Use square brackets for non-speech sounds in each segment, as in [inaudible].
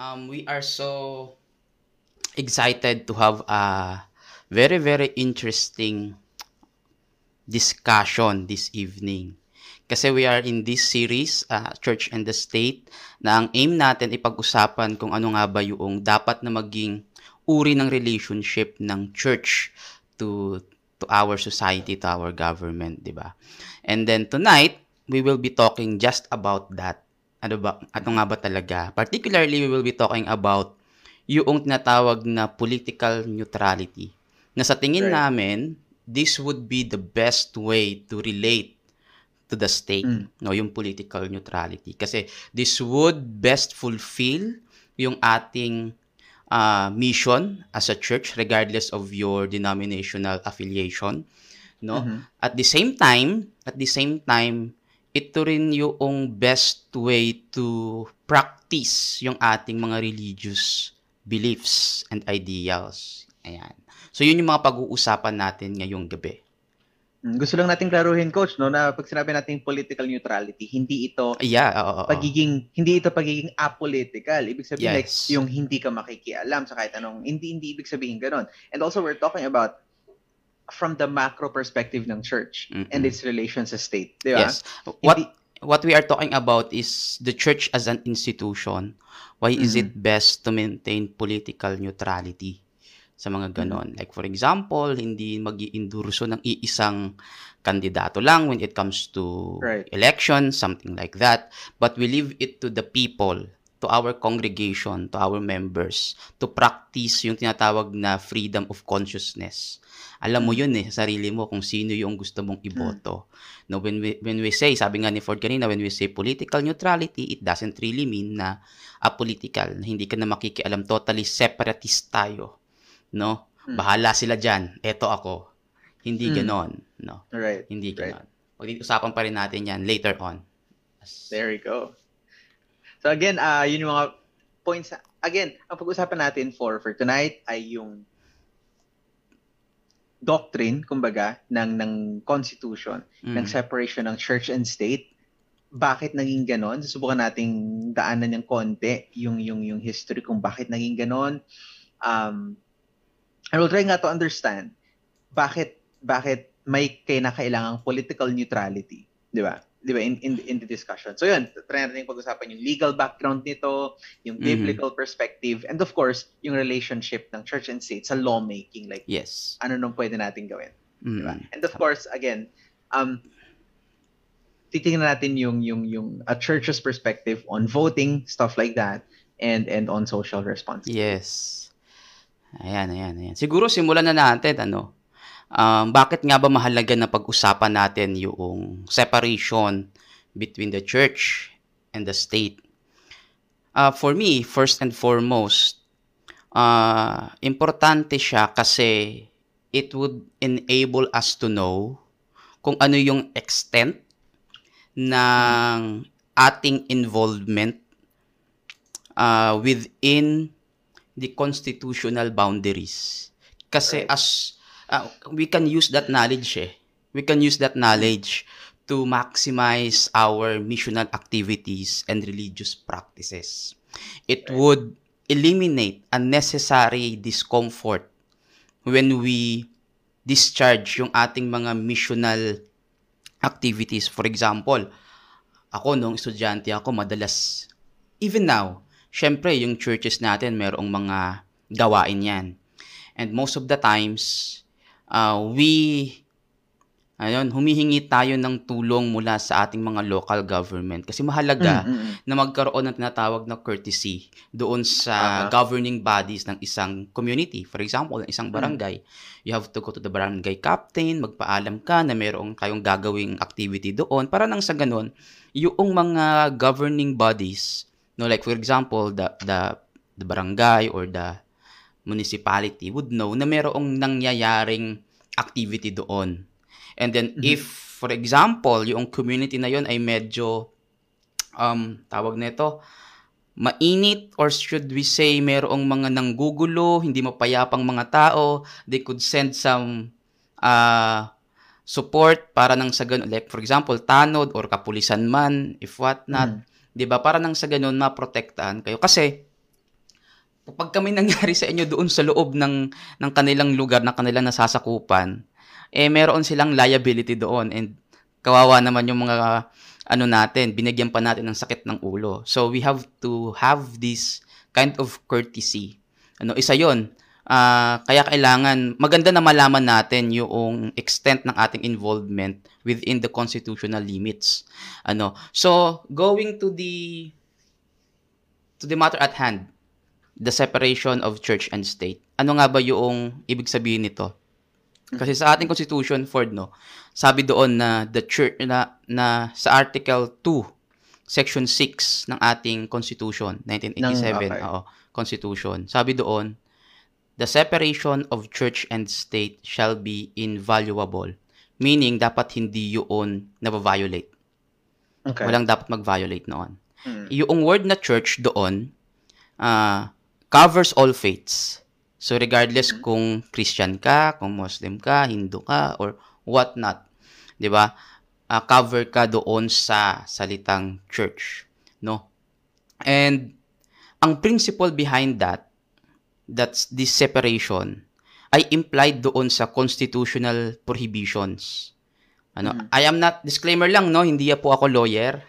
Um, we are so excited to have a very, very interesting discussion this evening. Kasi we are in this series, uh, Church and the State, na ang aim natin ipag-usapan kung ano nga ba yung dapat na maging uri ng relationship ng church to to our society, to our government, di ba? And then tonight, we will be talking just about that. Ano ba, ano nga ba talaga? Particularly, we will be talking about yung tinatawag na political neutrality. Na sa tingin right. namin, this would be the best way to relate to the state, mm. no, yung political neutrality. Kasi this would best fulfill yung ating uh, mission as a church regardless of your denominational affiliation, no? Mm-hmm. At the same time, at the same time, ito rin yung best way to practice yung ating mga religious beliefs and ideals. Ayan. So yun yung mga pag-uusapan natin ngayong gabi. Mm, gusto lang nating klaruhin coach no na pag sinabi nating political neutrality, hindi ito yeah, oo, oo. pagiging hindi ito pagiging apolitical. Ibig sabihin yes. like yung hindi ka makikialam sa kahit anong hindi hindi ibig sabihin ganoon. And also we're talking about from the macro perspective ng church mm-hmm. and its relation sa state, di ba? Yes. What hindi, what we are talking about is the church as an institution. Why mm-hmm. is it best to maintain political neutrality? sa mga ganon. Mm-hmm. Like for example, hindi mag endurso ng iisang kandidato lang when it comes to right. election, something like that. But we leave it to the people, to our congregation, to our members, to practice yung tinatawag na freedom of consciousness. Alam mo yun eh, sa sarili mo kung sino yung gusto mong iboto. Hmm. No, when we, when we say, sabi nga ni Ford kanina, when we say political neutrality, it doesn't really mean na apolitical, na hindi ka na makikialam, totally separatist tayo no? Hmm. Bahala sila diyan. Ito ako. Hindi hmm. ganon, no? Right. Hindi ganon. Right. Pag-usapan pa rin natin 'yan later on. There you go. So again, uh, yun yung mga points. Again, ang pag-usapan natin for for tonight ay yung doctrine, kumbaga, ng ng constitution, mm. ng separation ng church and state. Bakit naging ganon? Susubukan nating daanan ng konti yung yung yung history kung bakit naging ganon. Um, I will try nga to understand bakit bakit may kinakailangang political neutrality, 'di ba? 'Di ba in, in in the discussion. So 'yun, try natin pag-usapan yung legal background nito, yung mm-hmm. biblical perspective, and of course, yung relationship ng church and state sa lawmaking like yes. ano nung pwede natin gawin. Mm-hmm. 'Di ba? And of course, again, um titingnan natin yung yung yung a church's perspective on voting, stuff like that, and and on social responsibility. Yes. Ayan, ayan, ayan. Siguro simulan na natin, ano, um, bakit nga ba mahalaga na pag-usapan natin yung separation between the church and the state? Uh, for me, first and foremost, uh, importante siya kasi it would enable us to know kung ano yung extent ng ating involvement uh, within the constitutional boundaries. Kasi right. as uh, we can use that knowledge eh. We can use that knowledge to maximize our missional activities and religious practices. It would eliminate unnecessary discomfort when we discharge yung ating mga missional activities. For example, ako nung estudyante ako, madalas, even now, syempre yung churches natin merong mga gawain yan. And most of the times, uh, we ayun, humihingi tayo ng tulong mula sa ating mga local government kasi mahalaga mm-hmm. na magkaroon ng tinatawag na courtesy doon sa uh-huh. governing bodies ng isang community. For example, ng isang barangay, mm-hmm. you have to go to the barangay captain, magpaalam ka na mayroong kayong gagawing activity doon para nang sa ganun, yung mga governing bodies No, like for example, the the the barangay or the municipality would know na mayroong nangyayaring activity doon. And then mm-hmm. if for example, yung community na yon ay medyo um tawag nito mainit or should we say mayroong mga nanggugulo, hindi mapayapang mga tao, they could send some uh, support para nang sa ganun. Like for example, tanod or kapulisan man, if what not. Mm. 'Di ba? Para nang sa ganun maprotektahan kayo kasi kapag kami nangyari sa inyo doon sa loob ng ng kanilang lugar, ng kanilang nasasakupan, eh meron silang liability doon and kawawa naman yung mga ano natin, binigyan pa natin ng sakit ng ulo. So we have to have this kind of courtesy. Ano, isa 'yon. Uh, kaya kailangan maganda na malaman natin yung extent ng ating involvement within the constitutional limits. Ano? So, going to the to the matter at hand, the separation of church and state. Ano nga ba yung ibig sabihin nito? Kasi sa ating constitution, Ford, no, sabi doon na the church na, na sa article 2, section 6 ng ating constitution, 1987, ng, okay. oo, constitution. Sabi doon, the separation of church and state shall be invaluable. Meaning, dapat hindi yun na-violate. Okay. Walang dapat mag-violate noon. Hmm. Yung word na church doon, uh, covers all faiths. So regardless mm-hmm. kung Christian ka, kung Muslim ka, Hindu ka, or what not, 'di ba? Uh, cover ka doon sa salitang church, no? And ang principle behind that, that's this separation, ay implied doon sa constitutional prohibitions. Ano, mm-hmm. I am not disclaimer lang no, hindi po ako lawyer.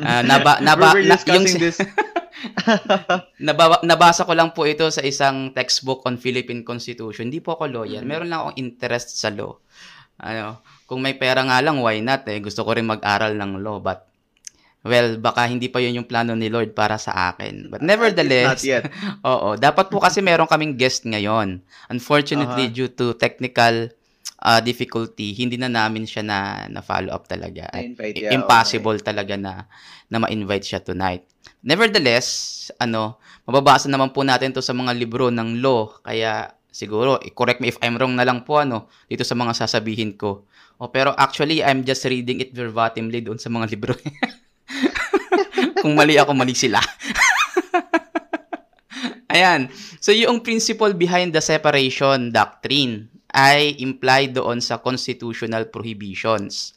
uh, [laughs] naba [laughs] naba na, yung [laughs] this [laughs] Naba- nabasa ko lang po ito sa isang textbook on Philippine Constitution. Hindi po ako lawyer. Mm-hmm. Meron lang akong interest sa law. Ano, kung may pera nga lang, why not? Eh? Gusto ko rin mag-aral ng law. But, well, baka hindi pa yun yung plano ni Lord para sa akin. But nevertheless, Not yet. [laughs] oo, dapat po kasi meron kaming guest ngayon. Unfortunately, uh-huh. due to technical uh, difficulty, hindi na namin siya na na follow up talaga. At yeah, impossible okay. talaga na na ma-invite siya tonight. Nevertheless, ano, mababasa naman po natin to sa mga libro ng law. Kaya siguro, correct me if I'm wrong na lang po ano, dito sa mga sasabihin ko. O, pero actually, I'm just reading it verbatimly doon sa mga [laughs] libro. [laughs] Kung mali ako, mali sila. [laughs] Ayan. So, yung principle behind the separation doctrine ay implied doon sa constitutional prohibitions.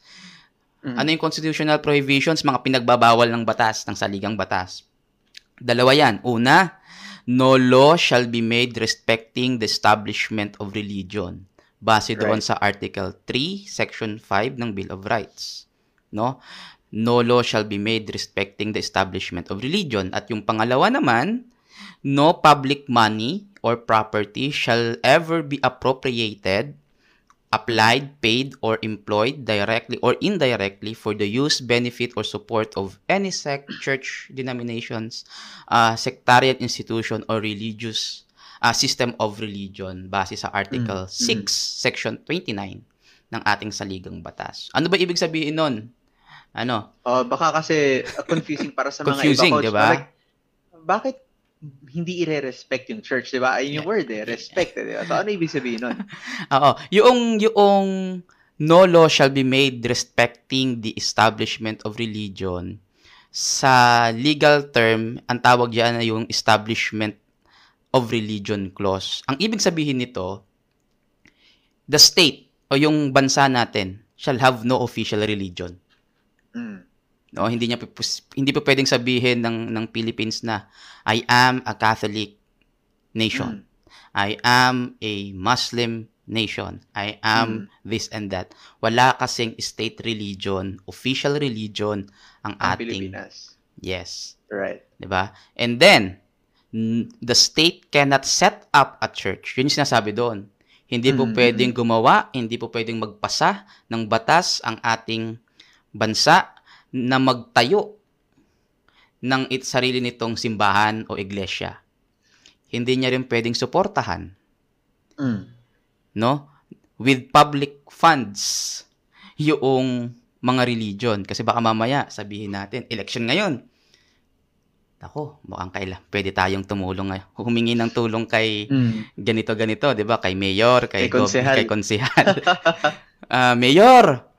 Mm. Ano yung constitutional prohibitions? Mga pinagbabawal ng batas, ng saligang batas. Dalawa yan. Una, no law shall be made respecting the establishment of religion. Base right. doon sa Article 3, Section 5 ng Bill of Rights. No? No law shall be made respecting the establishment of religion. At yung pangalawa naman, no public money or property shall ever be appropriated applied, paid, or employed directly or indirectly for the use, benefit, or support of any sect, church, denominations, uh, sectarian institution, or religious uh, system of religion base sa Article mm. 6, mm. Section 29 ng ating saligang batas. Ano ba ibig sabihin nun? Ano? Uh, baka kasi confusing para sa mga confusing, iba. Confusing, di ba? Like, bakit hindi ire-respect yung church, di ba? Ayun yung word eh, respect, eh, di ba? So, ano ibig sabihin nun? [laughs] Oo. Yung, yung no law shall be made respecting the establishment of religion, sa legal term, ang tawag diyan ay yung establishment of religion clause. Ang ibig sabihin nito, the state o yung bansa natin shall have no official religion. Mm. No, hindi niya hindi pa pwedeng sabihin ng ng Philippines na I am a Catholic nation. Mm. I am a Muslim nation. I am mm. this and that. Wala kasing state religion, official religion ang, ang ating Pilipinas. Yes. Right. 'Di ba? And then the state cannot set up a church. Yun yung sinasabi doon. Hindi po mm. pwedeng gumawa, hindi po pwedeng magpasa ng batas ang ating bansa na magtayo ng it sarili nitong simbahan o iglesia. Hindi niya rin pwedeng suportahan. Mm. No? With public funds yung mga religion. Kasi baka mamaya sabihin natin, election ngayon. Ako, mukhang kaila. Pwede tayong tumulong ngayon. [laughs] Humingi ng tulong kay mm. ganito-ganito, di ba? Kay mayor, kay, kay konsehal. Kay konsehal. uh, [laughs] mayor,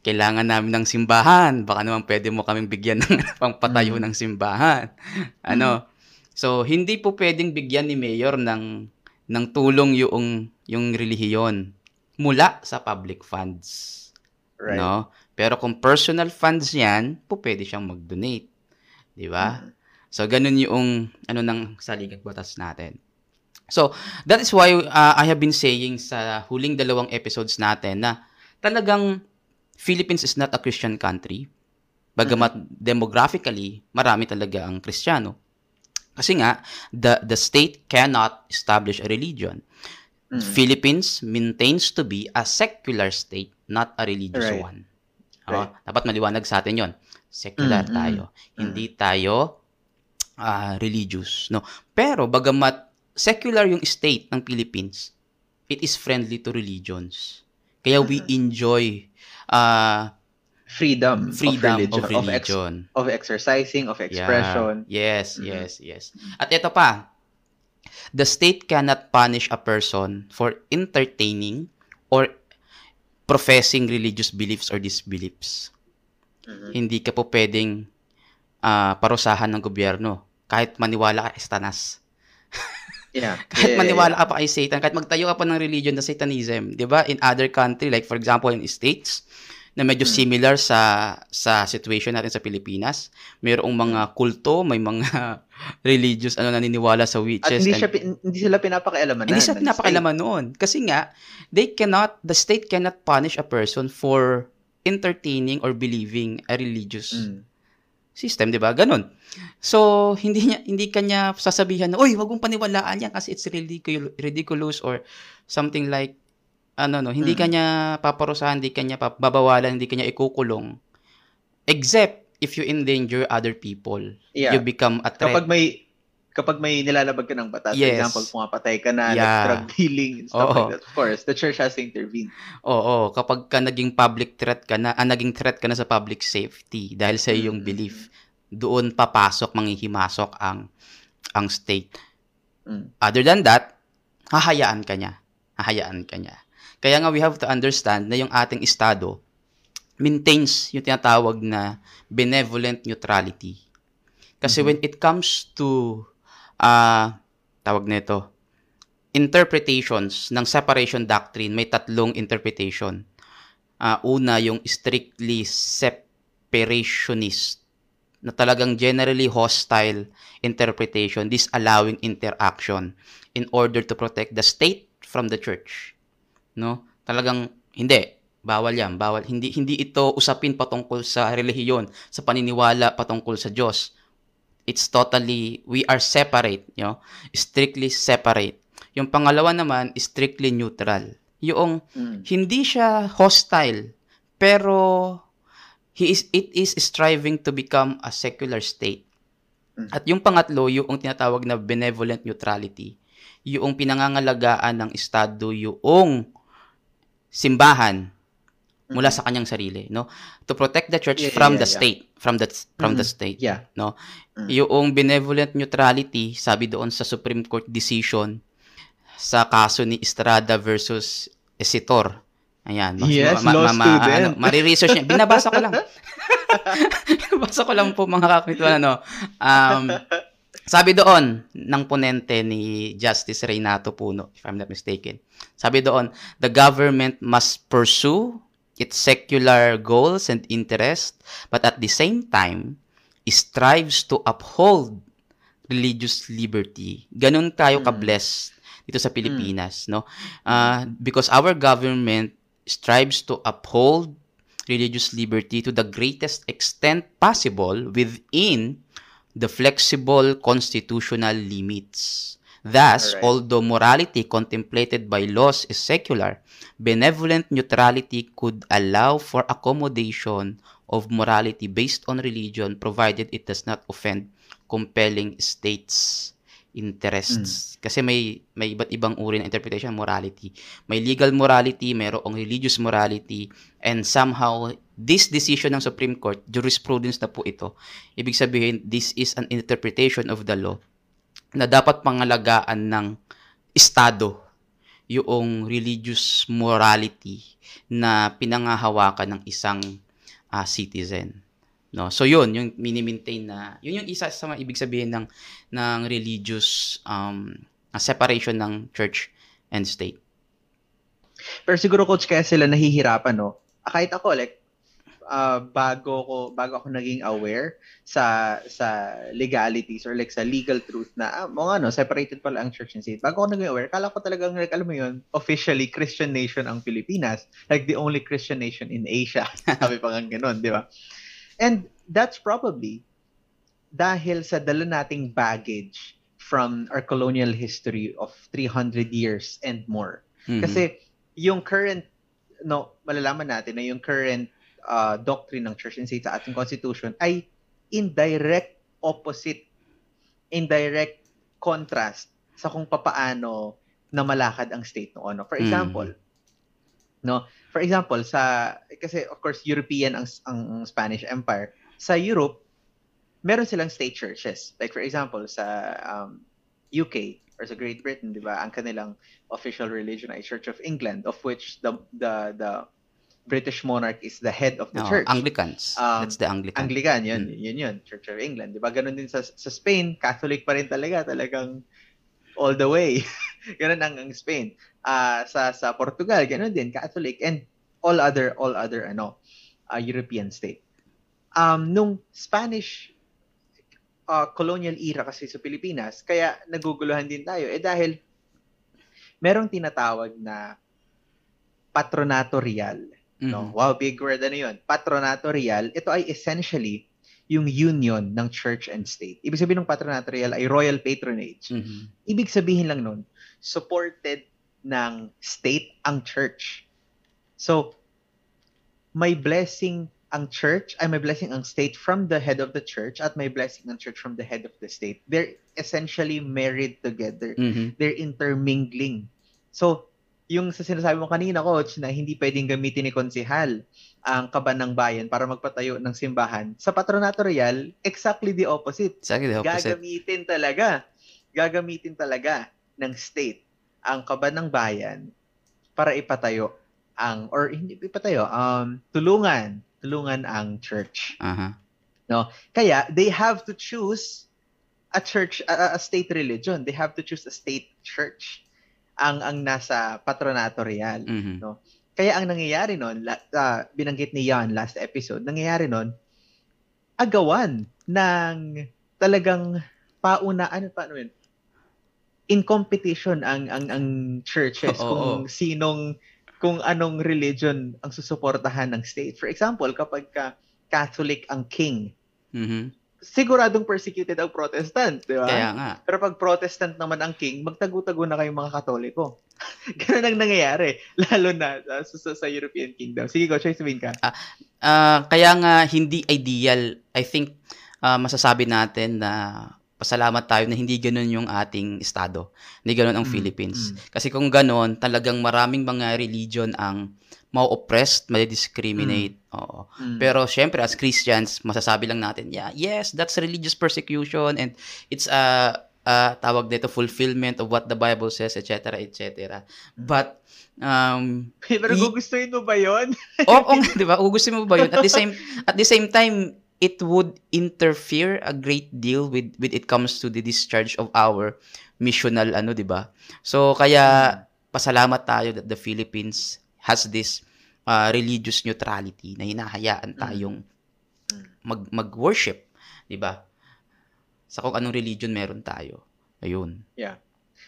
kailangan namin ng simbahan. Baka naman pwede mo kaming bigyan ng [laughs] pangpatayo mm. ng simbahan. Ano? Mm. So, hindi po pwedeng bigyan ni mayor ng ng tulong yung yung relihiyon mula sa public funds. Right. No? Pero kung personal funds 'yan, po pwede siyang mag-donate. 'Di ba? Mm. So, ganun yung ano ng saligang batas natin. So, that is why uh, I have been saying sa huling dalawang episodes natin na talagang Philippines is not a Christian country. Bagamat demographically, marami talaga ang Kristiyano. Kasi nga, the, the state cannot establish a religion. Mm. Philippines maintains to be a secular state, not a religious Right. one. Right. Oh, dapat maliwanag sa atin yon. Secular Mm, mm, tayo. Hindi tayo ah, religious. No? Pero bagamat secular yung state ng Philippines, it is friendly to religions. Kaya we Mm-hmm. enjoy ah, Freedom, freedom of religion, of of, ex- religion. of exercising, of expression. Yeah. Yes, Mhm. yes, yes. At ito pa, the state cannot punish a person for entertaining or professing religious beliefs or disbeliefs. Mhm. Hindi ka po pwedeng ah, parusahan ng gobyerno kahit maniwala ka kay Satanas. [laughs] Yeah. Kahit Yeah, maniwala ka pa kay Satan, kahit magtayo ka pa ng religion na Satanism, 'di ba? In other country like for example in states na medyo Hmm. similar sa sa situation natin sa Pilipinas, mayroong mga kulto, may mga [laughs] religious ano naniniwala sa At witches hindi and- siya hindi sila pinapakailaman hindi sila pinapakailaman noon. Kasi nga, they cannot, the state cannot punish a person for entertaining or believing a religious Mm. System, 'di ba? Ganun. So, hindi niya hindi kanya sasabihan na, "Oy, wag mong paniwalaan 'yan kasi it's ridicul- ridiculous or something like ano no, hindi Mm. kanya paparusahan, hindi kanya babawalan, hindi kanya ikukulong except if you endanger other people. Yeah. You become a threat. kapag may kapag may nilalabag ka ng batas, Yes. for example, pumapatay ka na, Yeah. drug dealing and stuff Oo. like that, of course, the church has to intervene. Oo, kapag ka naging public threat ka na, ah, naging threat ka na sa public safety dahil sa iyong Mm. belief, doon papasok, manghihimasok ang ang state. Mm. Other than that, hahayaan ka niya. Hahayaan ka niya. Kaya nga we have to understand na yung ating estado maintains yung tinatawag na benevolent neutrality. Kasi Mhm. when it comes to ah tawag nito interpretations ng separation doctrine, may tatlong interpretation. Ah, una, yung strictly separationist na talagang generally hostile interpretation, disallowing interaction in order to protect the state from the church. No? Talagang hindi bawal 'yan, bawal. Hindi hindi ito usapin patungkol sa relihiyon, sa paniniwala patungkol sa Diyos. It's totally we are separate, you know, strictly separate. Yung pangalawa naman, strictly neutral. Yung Mm. hindi siya hostile, pero he is it is striving to become a secular state. Mm. At yung pangatlo, yung tinatawag na benevolent neutrality, yung pinangangalagaan ng estado yung simbahan mula Mhm. sa kanyang sarili, no? To protect the church Yeah, from yeah, the yeah. state, from the from the Mhm. state. Yeah. No? Mm. Yung benevolent neutrality, sabi doon sa Supreme Court decision sa kaso ni Estrada versus Esitor. Ayan. mas- Yes, law student. ano, mariresearch niya. Binabasa ko lang. [laughs] Binabasa ko lang po mga kakituan. Ano. Um, sabi doon ng ponente ni Justice Reynato Puno, if I'm not mistaken. Sabi doon, the government must pursue its secular goals and interests, but at the same time, strives to uphold religious liberty. Ganun tayo Mm. ka-blessed dito sa Pilipinas, no? Uh, because our government strives to uphold religious liberty to the greatest extent possible within the flexible constitutional limits. Thus, Alright. although morality contemplated by laws is secular, benevolent neutrality could allow for accommodation of morality based on religion provided it does not offend compelling states interests. Kasi may may iba't ibang uri ng interpretation ng morality. May legal morality, mayroong religious morality, and somehow this decision ng Supreme Court, jurisprudence na po ito. Ibig sabihin, this is an interpretation of the law na dapat pangalagaan ng Estado yung religious morality na pinangahawakan ng isang ah, citizen. No? So yun, yung mini-maintain na, yun yung isa sa mga ibig sabihin ng ng religious um, separation ng church and state. Pero siguro coach kaya sila nahihirapan no. Ah, Kahit ako like ah, bago ko bago ako naging aware sa sa legalities or like sa legal truth na ah, mga ano, separated pala ang church and state. Bago ako naging aware, kala ko talagang like, alam mo yun, officially Christian nation ang Pilipinas, like the only Christian nation in Asia. [laughs] Sabi pa nga ganun, di ba? And that's probably dahil sa dala nating baggage from our colonial history of 300 years and more. Mhm. Kasi yung current no, malalaman natin na yung current uh, doctrine ng church and state sa ating constitution ay in direct opposite, in direct contrast sa kung papaano na malakad ang state noon. No? For Mm. example, no, for example sa kasi of course European ang ang Spanish Empire. Sa Europe, meron silang state churches. Like for example sa um, UK or sa Great Britain, 'di ba? Ang kanilang official religion ay Church of England of which the the the British monarch is the head of the Oo, church. Anglicans. Um, That's the Anglican. Anglican, yun, Mm. yun yun, Church of England. 'Di ba? Ganun din sa sa Spain, Catholic pa rin talaga, talagang all the way. [laughs] ganun ang, ang Spain. Ah, sa sa Portugal, ganun din, Catholic and all other all other ano, ah, European state. Um nung Spanish uh, colonial era kasi sa Pilipinas, kaya naguguluhan din tayo eh dahil merong tinatawag na patronato real. No? Mhm. Wow, big word ano 'yun. Patronato real, ito ay essentially yung union ng church and state. Ibig sabihin ng patronato real ay royal patronage. Mhm. Ibig sabihin lang nun, supported ng state ang church. So, may blessing ang church, ay may blessing ang state from the head of the church at may blessing ang church from the head of the state. They're essentially married together Mhm. they're intermingling. So, yung sa sinasabi mo kanina, coach, na hindi pwedeng gamitin ni konsehal ang kaban ng bayan para magpatayo ng simbahan, sa Patronato Real, exactly the opposite. Exactly the opposite. Gagamitin talaga, gagamitin talaga ng state ang kaban ng bayan para ipatayo ang, or hindi ipatayo, um, tulungan, tulungan ang church. Aha. Kaya, they have to choose a church, a, a state religion. They have to choose a state church ang ang nasa patronato real. Mhm. Kaya ang nangyayari la, ah, binanggit ni Jan last episode, nangyayari nun, agawan ng talagang pauna, ano pa, ano yun? In competition ang ang ang churches Oo, kung oo. sinong kung anong religion ang susuportahan ng state. For example, kapag ka Catholic ang king, Mhm. Siguradong persecuted ang Protestant, di ba? Kaya nga. Pero pag Protestant naman ang king, magtago-tago na kayong mga Katoliko. [laughs] Ganun ang nangyayari, lalo na uh, sa, sa, sa European Kingdom. Sige, Coach, ay sabihin ka. Ah, kaya nga hindi ideal. I think ah, masasabi natin na pasalamat tayo na hindi ganoon yung ating estado. Hindi ganoon ang Mm, Philippines. mm. Kasi kung ganoon, talagang maraming mga religion ang mau-oppressed, ma-discriminate. Oo. Mm. Pero syempre as Christians, masasabi lang natin, yeah, yes, that's religious persecution and it's a uh, tawag dito fulfillment of what the Bible says, etc., etc. But um [laughs] Pero i- gugustuhin mo ba yon? [laughs] Oo, nga, 'di ba? Gusto mo ba 'yun? At the same [laughs] at the same time, it would interfere a great deal with with it comes to the discharge of our missional ano, 'di ba? So kaya pasalamat tayo that the Philippines has this uh, religious neutrality na hinahayaan tayong Mm. mag mag-worship, 'di ba? Sa kung anong religion meron tayo. Ayun.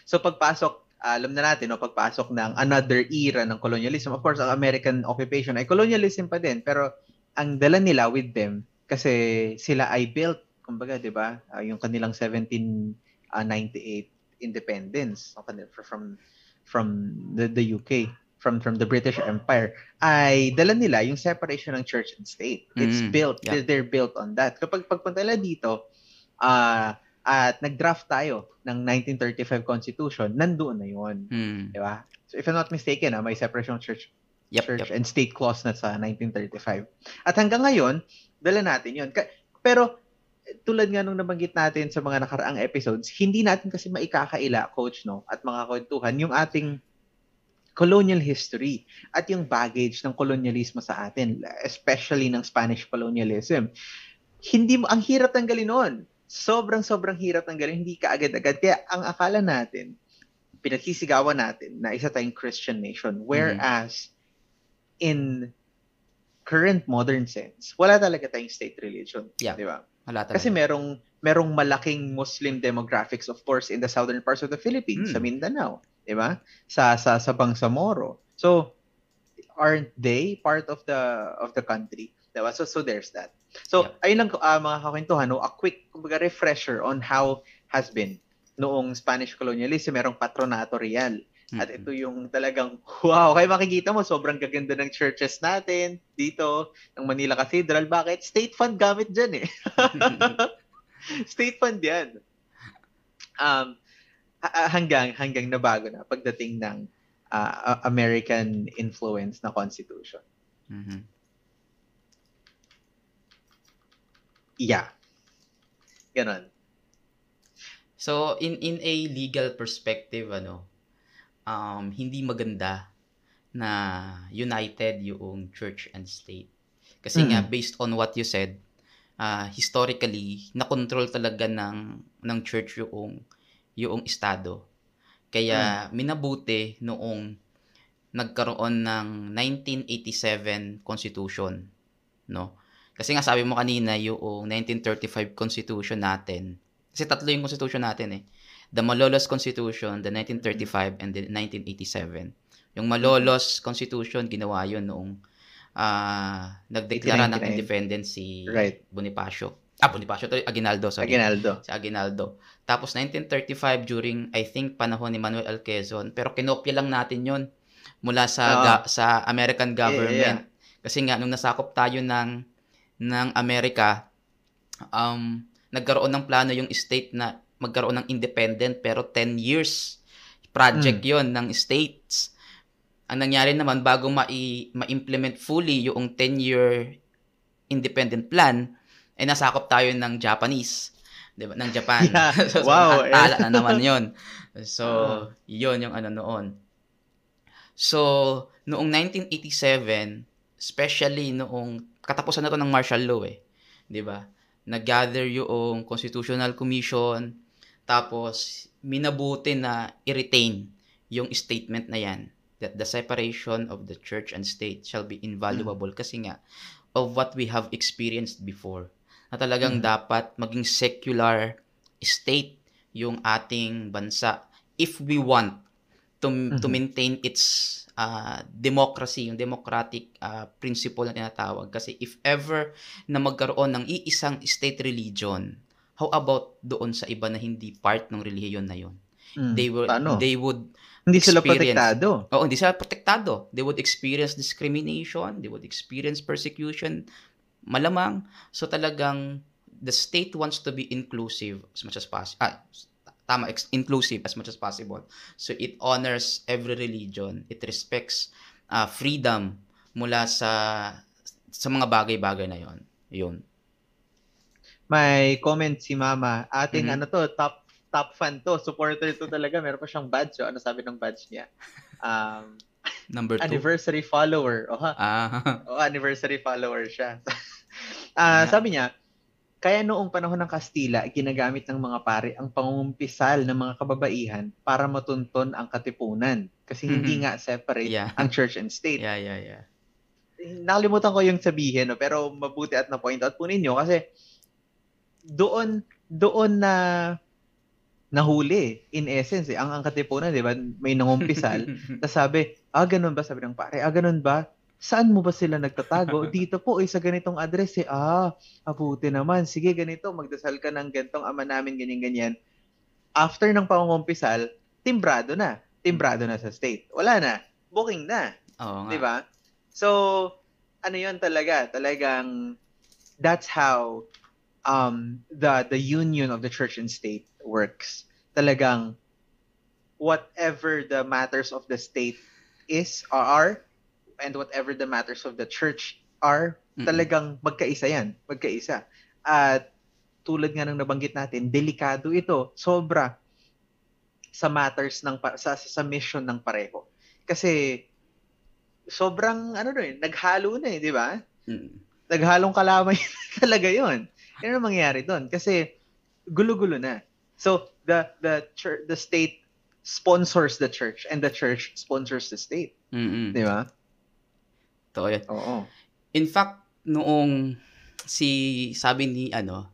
So pagpasok, alam na natin, no, pagpasok ng another era ng colonialism, of course, ang American occupation ay colonialism pa din, pero ang dala nila with them, kasi sila ay built, kumbaga, di ba, ah, yung kanilang 1798 independence ang kanil- from from the, the UK, from from the British Empire, ay dala nila yung separation ng church and state. It's Mm, built, yeah. they're, they're built on that. Kapag pagpunta nila dito, ah at nag-draft tayo ng 1935 Constitution, nandoon na yun. Hmm. Di ba? So if I'm not mistaken, ah, may separation of church, Yep, church yep. and state clause na sa 1935. At hanggang ngayon, dala natin. Ka- Pero tulad nga nung nabanggit natin sa mga nakaraang episodes, hindi natin kasi maikakaila, coach, no, at mga kwentuhan, yung ating colonial history at yung baggage ng kolonyalismo sa atin, especially ng Spanish colonialism. Hindi mo, ang hirap tanggalin noon. Sobrang sobrang hirap tanggalin, hindi ka agad-agad. Kaya ang akala natin, pinagsisigawan natin na isa tayong Christian nation. Whereas, in current modern sense, wala talaga tayong state religion. Yeah. Di ba? Wala talaga. Kasi merong merong malaking Muslim demographics of course in the southern parts of the Philippines, Mm. sa Mindanao, 'di ba? Sa sa sa Bangsamoro. So aren't they part of the of the country? 'Di ba? So so there's that. So ayun lang ah, mga kakwentuhan, no, a quick kumbaga refresher on how has been noong Spanish colonialism, merong patronato real. At Mm-mm. ito yung talagang, wow, kaya makikita mo, sobrang gaganda ng churches natin dito, ng Manila Cathedral. Bakit? State fund gamit dyan eh. [laughs] [laughs] State fund yan. Um, hanggang, hanggang nabago na pagdating ng ah, American influence na constitution. Mhm. Yeah. Ganon. So in in a legal perspective ano um hindi maganda na united yung church and state. Kasi nga Mm. based on what you said, ah historically na-control talaga ng ng church yung yung estado. Kaya minabuti noong nagkaroon ng 1987 Constitution, no? Kasi nga sabi mo kanina yung 1935 Constitution natin. Kasi tatlo yung Constitution natin eh. The Malolos Constitution, the 1935, and the 1987. Yung Malolos Constitution, ginawa yun noong ah nagdeklara ng 1899. independence si Right. Bonifacio. Ah, Bonifacio to, Aguinaldo, sorry. Aguinaldo. Si Aguinaldo. Tapos 1935 during I think panahon ni Manuel L. Quezon, pero kinopya lang natin 'yon mula sa Oo. ga- sa American government. Yeah, Kasi nga nung nasakop tayo ng ng Amerika, um nagkaroon ng plano yung state na magkaroon ng independent pero 10 years project Hmm. 'yon ng states. Ang nangyari naman bago mai- ma-implement fully yung 10-year independent plan, ay nasakop tayo ng Japanese. 'Di ba? Ng Japan. Yeah. [laughs] so, Wow. ang tala na naman 'yon. So, [laughs] Ah. 'yon yung ano noon. So, noong 1987, especially noong katapusan na to ng martial law eh, 'di ba? Nag-gather yung Constitutional Commission tapos minabuti na i-retain yung statement na yan that the separation of the church and state shall be invaluable kasi nga of what we have experienced before na talagang Mhm. dapat maging secular state yung ating bansa if we want to to Mhm. maintain its uh, democracy, yung democratic uh, principle na tinatawag. Kasi if ever na magkaroon ng iisang state religion, how about doon sa iba na hindi part ng relihiyon na yun? Mm. They would Paano? they would Hindi sila protektado. Oo, hindi sila protektado. They would experience discrimination, they would experience persecution, malamang. So talagang the state wants to be inclusive as much as possible. Ah, tama, ex- inclusive as much as possible. So it honors every religion. It respects ah, freedom mula sa sa mga bagay-bagay na yon. Yun. May comment si Mama, ating Mhm. ano to, top top fan to, supporter to talaga. Meron pa siyang badge. Oh. Ano sabi ng badge niya? Um, Number two. anniversary follower. Oh, ha? Ah, Oh, anniversary follower siya. [laughs] Ah, Yeah. Sabi niya, kaya noong panahon ng Kastila, ginagamit ng mga pare ang pangungumpisal ng mga kababaihan para matunton ang katipunan. Kasi hindi Mhm. nga separate Yeah. ang church and state. yeah, yeah, yeah. nakalimutan ko yung sabihin, no? pero mabuti at na-point out po ninyo kasi doon doon na nahuli in essence eh, ang ang katipunan, 'di ba? May nangumpisal. [laughs] Tapos sabi, ah, ganun ba? Sabi ng pare, ah, ganun ba? Saan mo ba sila nagtatago? [laughs] Dito po, eh, sa ganitong address eh. Ah, abuti naman. Sige, ganito, magdasal ka ng gantong ama namin, ganyan-ganyan. After ng pangungumpisal, timbrado na. Timbrado na sa state. Wala na. Booking na. Oo nga. Di ba? So, ano yun talaga? Talagang, that's how um, the the union of the church and state works. Talagang, whatever the matters of the state is or are, and whatever the matters of the church are, talagang magkaisa yan. Magkaisa. At tulad nga ng nabanggit natin, delikado ito. Sobra sa matters ng sa sa mission ng pareho. Kasi sobrang ano rin, naghalo na eh, di ba? Mm. Naghalong kalamay [laughs] talaga 'yon. Ang mangyayari doon kasi gulo-gulo na. So the the church the state sponsors the church and the church sponsors the state, Mm-mm. di ba? Totoo yan. Oo. In fact, noong si sabi ni ano,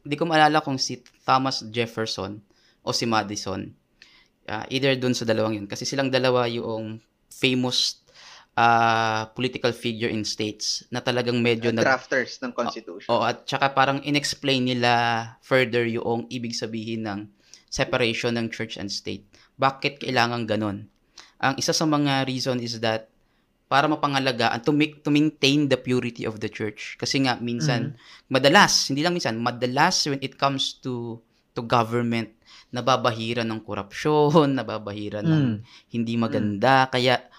hindi ko maalala kung si Thomas Jefferson o si Madison. Uh, either dun sa dalawang yun. Kasi silang dalawa yung famous uh, political figure in states na talagang medyo... Uh, drafters ng Constitution. Oo, oh, at saka parang inexplain nila further yung ibig sabihin ng separation ng church and state. Bakit kailangan ganun? Ang isa sa mga reason is that para mapangalagaan to make to maintain the purity of the church kasi nga minsan mm-hmm. madalas hindi lang minsan madalas when it comes to to government nababahiran ng korupsyon [laughs] nababahiran mm. ng hindi maganda mm. kaya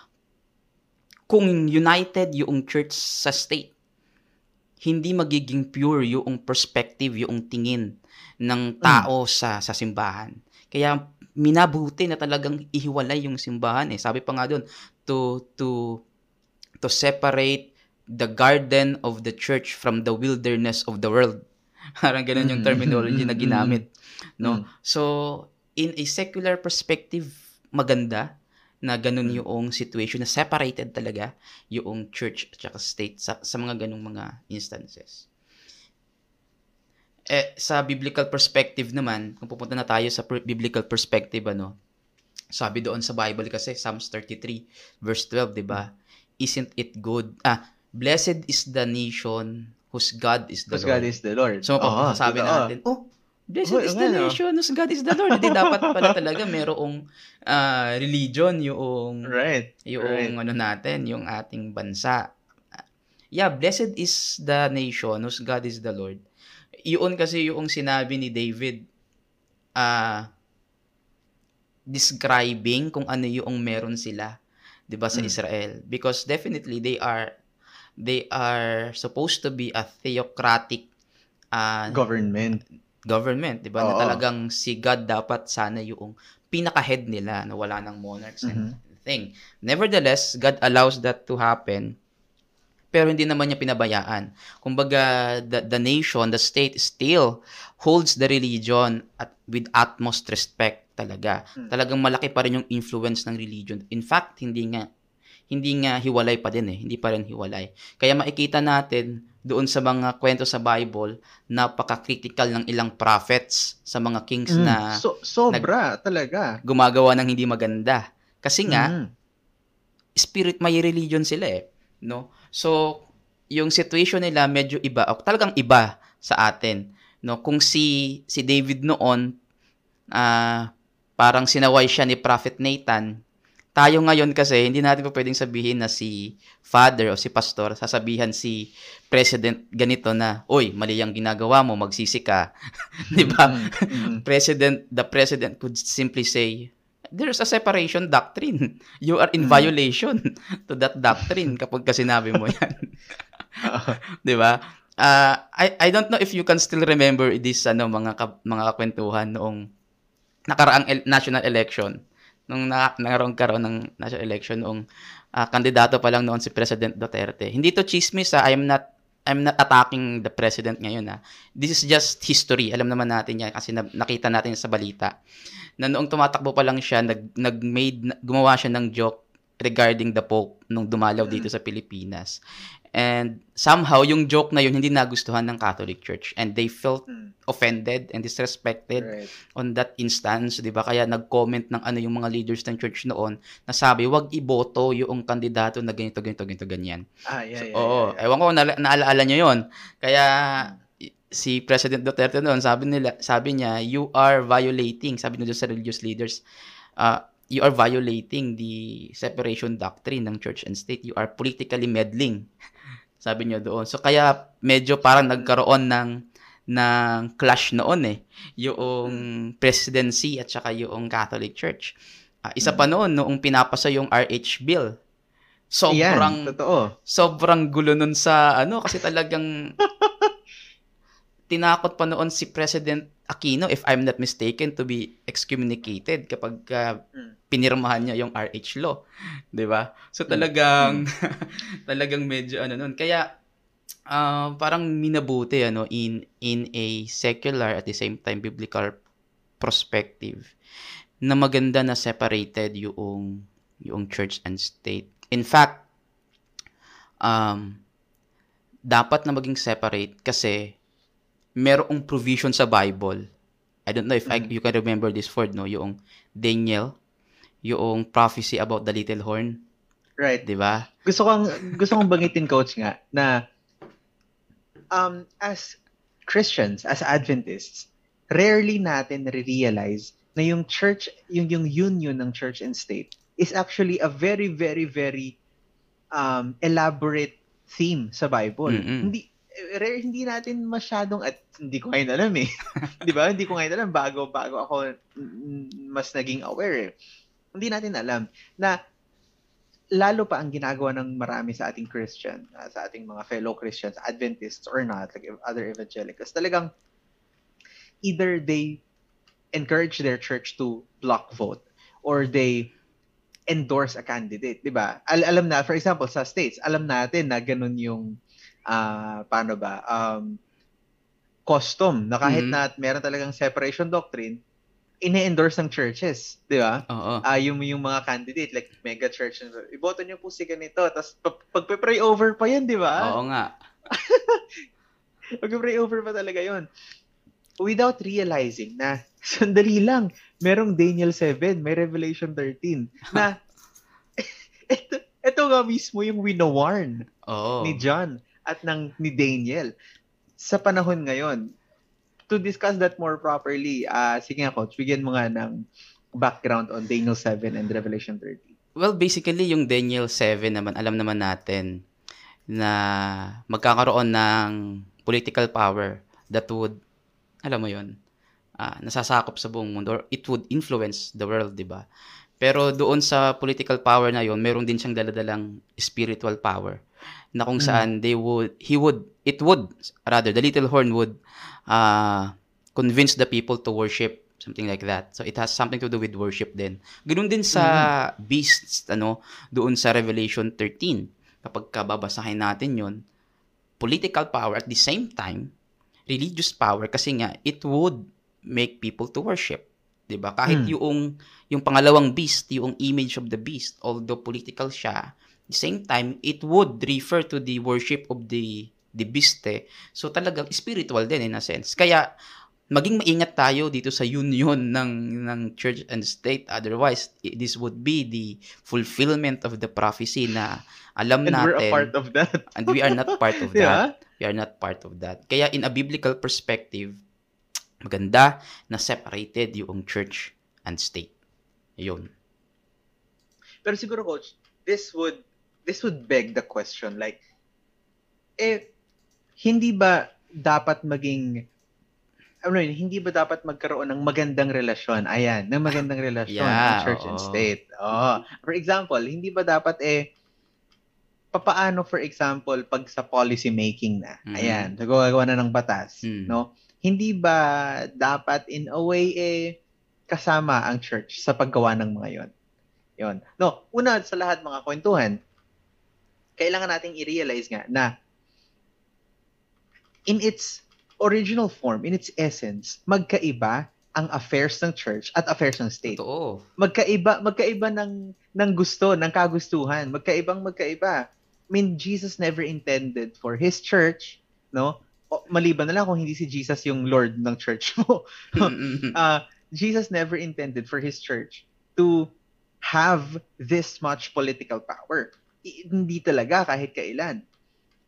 kung united yung church sa state hindi magiging pure yung perspective yung tingin ng tao mm. sa sa simbahan kaya minabuti na talagang ihiwalay yung simbahan eh sabi pa nga doon to to to separate the garden of the church from the wilderness of the world. [laughs] Parang ganun yung mm-hmm. terminology na [laughs] ginamit. No? Mm. So, in a secular perspective, maganda na ganun mm. yung situation na separated talaga yung church at state sa, sa mga ganung mga instances. Eh, sa biblical perspective naman, kung pupunta na tayo sa biblical perspective, ano, sabi doon sa Bible kasi, Psalms 33, verse 12, di ba? isn't it good? Ah, blessed is the nation whose God is the whose Lord. God is the Lord. So, oh, sabi natin, oh, blessed oh, is the ano? nation whose God is the Lord. Hindi [laughs] dapat pala talaga merong uh, religion yung right. yung right. ano natin, yung ating bansa. Yeah, blessed is the nation whose God is the Lord. Yun kasi yung sinabi ni David uh, describing kung ano yung meron sila 'di ba sa mm. Israel because definitely they are they are supposed to be a theocratic uh, government government 'di ba na talagang si God dapat sana yung pinaka-head nila na wala nang monarchs mm-hmm. and thing nevertheless God allows that to happen pero hindi naman niya pinabayaan. Kumbaga, the, the nation, the state still holds the religion at with utmost respect talaga. Hmm. Talagang malaki pa rin yung influence ng religion. In fact, hindi nga hindi nga hiwalay pa din eh. Hindi pa rin hiwalay. Kaya makikita natin doon sa mga kwento sa Bible, napaka-critical ng ilang prophets sa mga kings mm, na so, sobra talaga. Gumagawa ng hindi maganda. Kasi nga mm. spirit may religion sila eh, no? So yung situation nila medyo iba, o talagang iba sa atin, no? Kung si si David noon uh, parang sinaway siya ni Prophet Nathan. Tayo ngayon kasi, hindi natin pa pwedeng sabihin na si father o si pastor, sasabihan si president ganito na, Oy, mali yung ginagawa mo, magsisi ka. [laughs] Di ba? Mm-hmm. president, the president could simply say, there's a separation doctrine. You are in mm-hmm. violation [laughs] to that doctrine kapag ka sinabi mo [laughs] yan. 'Di ba? Uh, I I don't know if you can still remember this ano mga ka, mga kwentuhan noong nakaraang el- national election nung na, nagkaroon karoon ng national election noong uh, kandidato pa lang noon si President Duterte. Hindi to chismis ha, I'm not I'm not attacking the president ngayon ha. This is just history. Alam naman natin yan kasi na, nakita natin sa balita. Na noong tumatakbo pa lang siya, nag, nag-made, gumawa siya ng joke regarding the Pope nung dumalaw dito sa Pilipinas. And somehow, yung joke na yun, hindi nagustuhan ng Catholic Church. And they felt mm. offended and disrespected right. on that instance, di ba? Kaya nag-comment ng ano yung mga leaders ng church noon na sabi, wag iboto yung kandidato na ganito, ganito, ganito, ganyan. Ah, yeah, so, yeah, oo, yeah, yeah. ewan ko, na- naalaala nyo yun. Kaya, si President Duterte noon, sabi nila, sabi niya, you are violating, sabi nila sa religious leaders, uh, you are violating the separation doctrine ng church and state. You are politically meddling. Sabi niyo doon. So kaya medyo parang nagkaroon ng ng clash noon eh. Yung presidency at saka yung Catholic Church. Uh, isa pa noon noong pinapasa yung RH bill. Sobrang Yan, totoo. Sobrang gulo nun sa ano kasi talagang [laughs] tinakot pa noon si President Aquino if I'm not mistaken to be excommunicated kapag uh, pinirmahan niya yung RH law, [laughs] 'di ba? So talagang mm. [laughs] talagang medyo ano noon. Kaya uh, parang minabuti ano in in a secular at the same time biblical perspective na maganda na separated yung yung church and state. In fact, um dapat na maging separate kasi merong provision sa Bible. I don't know if I, Mm. you can remember this word, no? Yung Daniel, yung prophecy about the little horn, Right. di ba? Gusto kong gusto kong bangitin coach nga na um as Christians, as Adventists, rarely natin realize na yung church, yung yung union ng church and state is actually a very very very um elaborate theme sa Bible. Mm-mm. Hindi rare, hindi natin masyadong at hindi ko ngayon alam eh. [laughs] 'Di ba? Hindi ko ngayon alam bago bago ako mm, mas naging aware eh. Hindi natin alam na lalo pa ang ginagawa ng marami sa ating Christian, uh, sa ating mga fellow Christians, Adventists or not, like other evangelicals, talagang either they encourage their church to block vote or they endorse a candidate, 'di ba? Al- alam na, for example, sa states, alam natin na ganun yung ah paano ba? Um custom na kahit Mhm. na meron talagang separation doctrine, ine-endorse ng churches, 'di ba? Oo. ah yung, yung mga candidate, like mega church, iboto niyo po si ganito, tapos pag, pagpe-pray over pa yan, di ba? Oo nga. [laughs] Pagpe-pray over pa talaga yon Without realizing na, [laughs] sandali lang, merong Daniel 7, may Revelation 13, na, [laughs] ito, ito nga mismo yung winawarn Oo. ni John at ng ni Daniel sa panahon ngayon. To discuss that more properly, ah sige nga coach, bigyan mo nga ng background on Daniel 7 and Revelation 13. Well, basically, yung Daniel 7 naman, alam naman natin na magkakaroon ng political power that would, alam mo yun, ah, nasasakop sa buong mundo or it would influence the world, di ba? Pero doon sa political power na yon, meron din siyang daladalang spiritual power na kung Mm. saan they would, he would, it would, rather, the little horn would uh, convince the people to worship something like that. So it has something to do with worship din. Ganun din sa beasts, ano, doon sa Revelation 13. Kapag kababasahin natin yon political power at the same time, religious power kasi nga, it would make people to worship. 'di ba Kahit Hmm. yung, yung pangalawang beast, yung image of the beast, although political siya, same time, it would refer to the worship of the the beast eh. So talagang spiritual din in a sense. Kaya, maging maingat tayo dito sa union [laughs] ng ng church and state. Otherwise this would be the fulfillment of the prophecy na alam And natin we're a part of that. [laughs] and we are not part of Di [laughs] that we are not part of that. Kaya in a biblical perspective maganda na separated yung church and state. Yun. Pero siguro coach, this would this would beg the question like eh hindi ba dapat maging ano yun, hindi ba dapat magkaroon ng magandang relasyon? Ayan, ng magandang relasyon Yeah, ng church and oo. state. Oh, for example, hindi ba dapat eh papaano for example pag sa policy making na. Mhm. Ayan, gagawa na ng batas, Mm. no? Hindi ba dapat in a way eh kasama ang church sa paggawa ng mga yon? Yon. No, una sa lahat mga kwentuhan, kailangan nating i-realize nga na in its original form, in its essence, magkaiba ang affairs ng church at affairs ng state. totoo Magkaiba, magkaiba ng ng gusto, ng kagustuhan, magkaibang magkaiba. I mean, Jesus never intended for his church, no? O, maliban na lang kung hindi si Jesus yung Lord ng church mo. [laughs] uh, Jesus never intended for his church to have this much political power. Hindi talaga kahit kailan.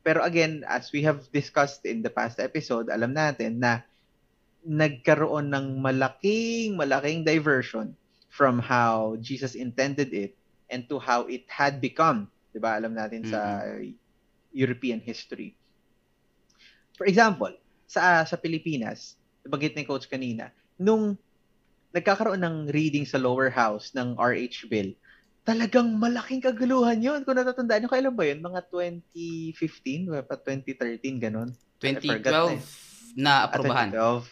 Pero again, as we have discussed in the past episode, alam natin na nagkaroon ng malaking, malaking diversion from how Jesus intended it and to how it had become. 'Di ba? Alam natin sa European history. For example, sa sa Pilipinas, nabanggit ni coach kanina, nung nagkakaroon ng reading sa lower house ng RH bill, talagang malaking kaguluhan yun. Kung natatandaan nyo, kailan ba yun? Mga 2015? Wala pa 2013, ganun? I forgot 2012 na Ah, aprobahan 2012.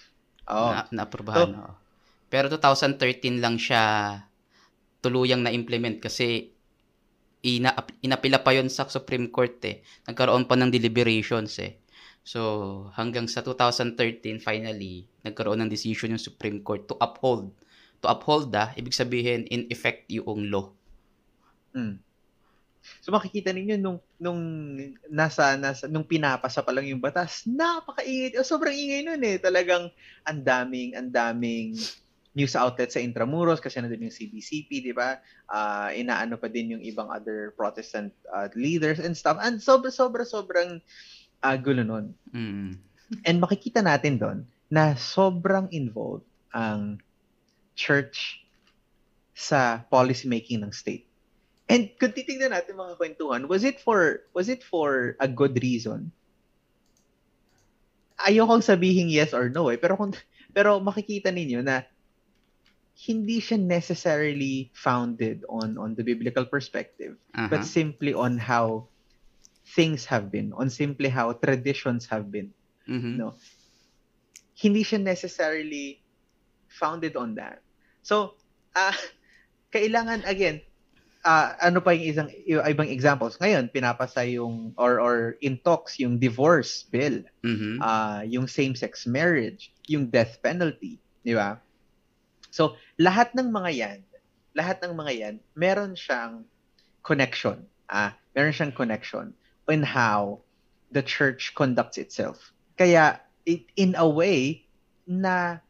Oo. na, na-aprobahan oo. pero 2013 lang siya tuluyang na-implement kasi ina inapila pa yon sa Supreme Court eh. Nagkaroon pa ng deliberations eh. So, hanggang sa 2013 finally nagkaroon ng decision yung Supreme Court to uphold. To uphold da, ibig sabihin in effect yung law. Mm. So makikita ninyo nung nung nasa nasa nung pinapasa pa lang yung batas, napakaingay. Oh, sobrang ingay noon eh. Talagang ang daming ang daming news outlets sa Intramuros kasi nandun yung CBCP, di ba? Uh, inaano pa din yung ibang other Protestant uh, leaders and stuff. And sobra sobra sobrang uh, gulo nun. Mm. And makikita natin doon na sobrang involved ang church sa policy making ng state. And kung titingnan natin mga kwentuhan, was it for was it for a good reason? Ayokong sabihin yes or no eh, pero kung pero makikita ninyo na hindi siya necessarily founded on on the biblical perspective, uh-huh. but simply on how things have been, on simply how traditions have been. Mm-hmm. No. Hindi siya necessarily founded on that. So, uh, [laughs] kailangan again uh, ano pa yung isang yung ibang examples? Ngayon pinapasa yung or or in talks yung divorce bill. Mm-hmm. uh, yung same sex marriage yung death penalty di ba? So lahat ng mga yan lahat ng mga yan meron siyang connection. Ah uh, meron siyang connection in how the church conducts itself. Kaya it, in a way na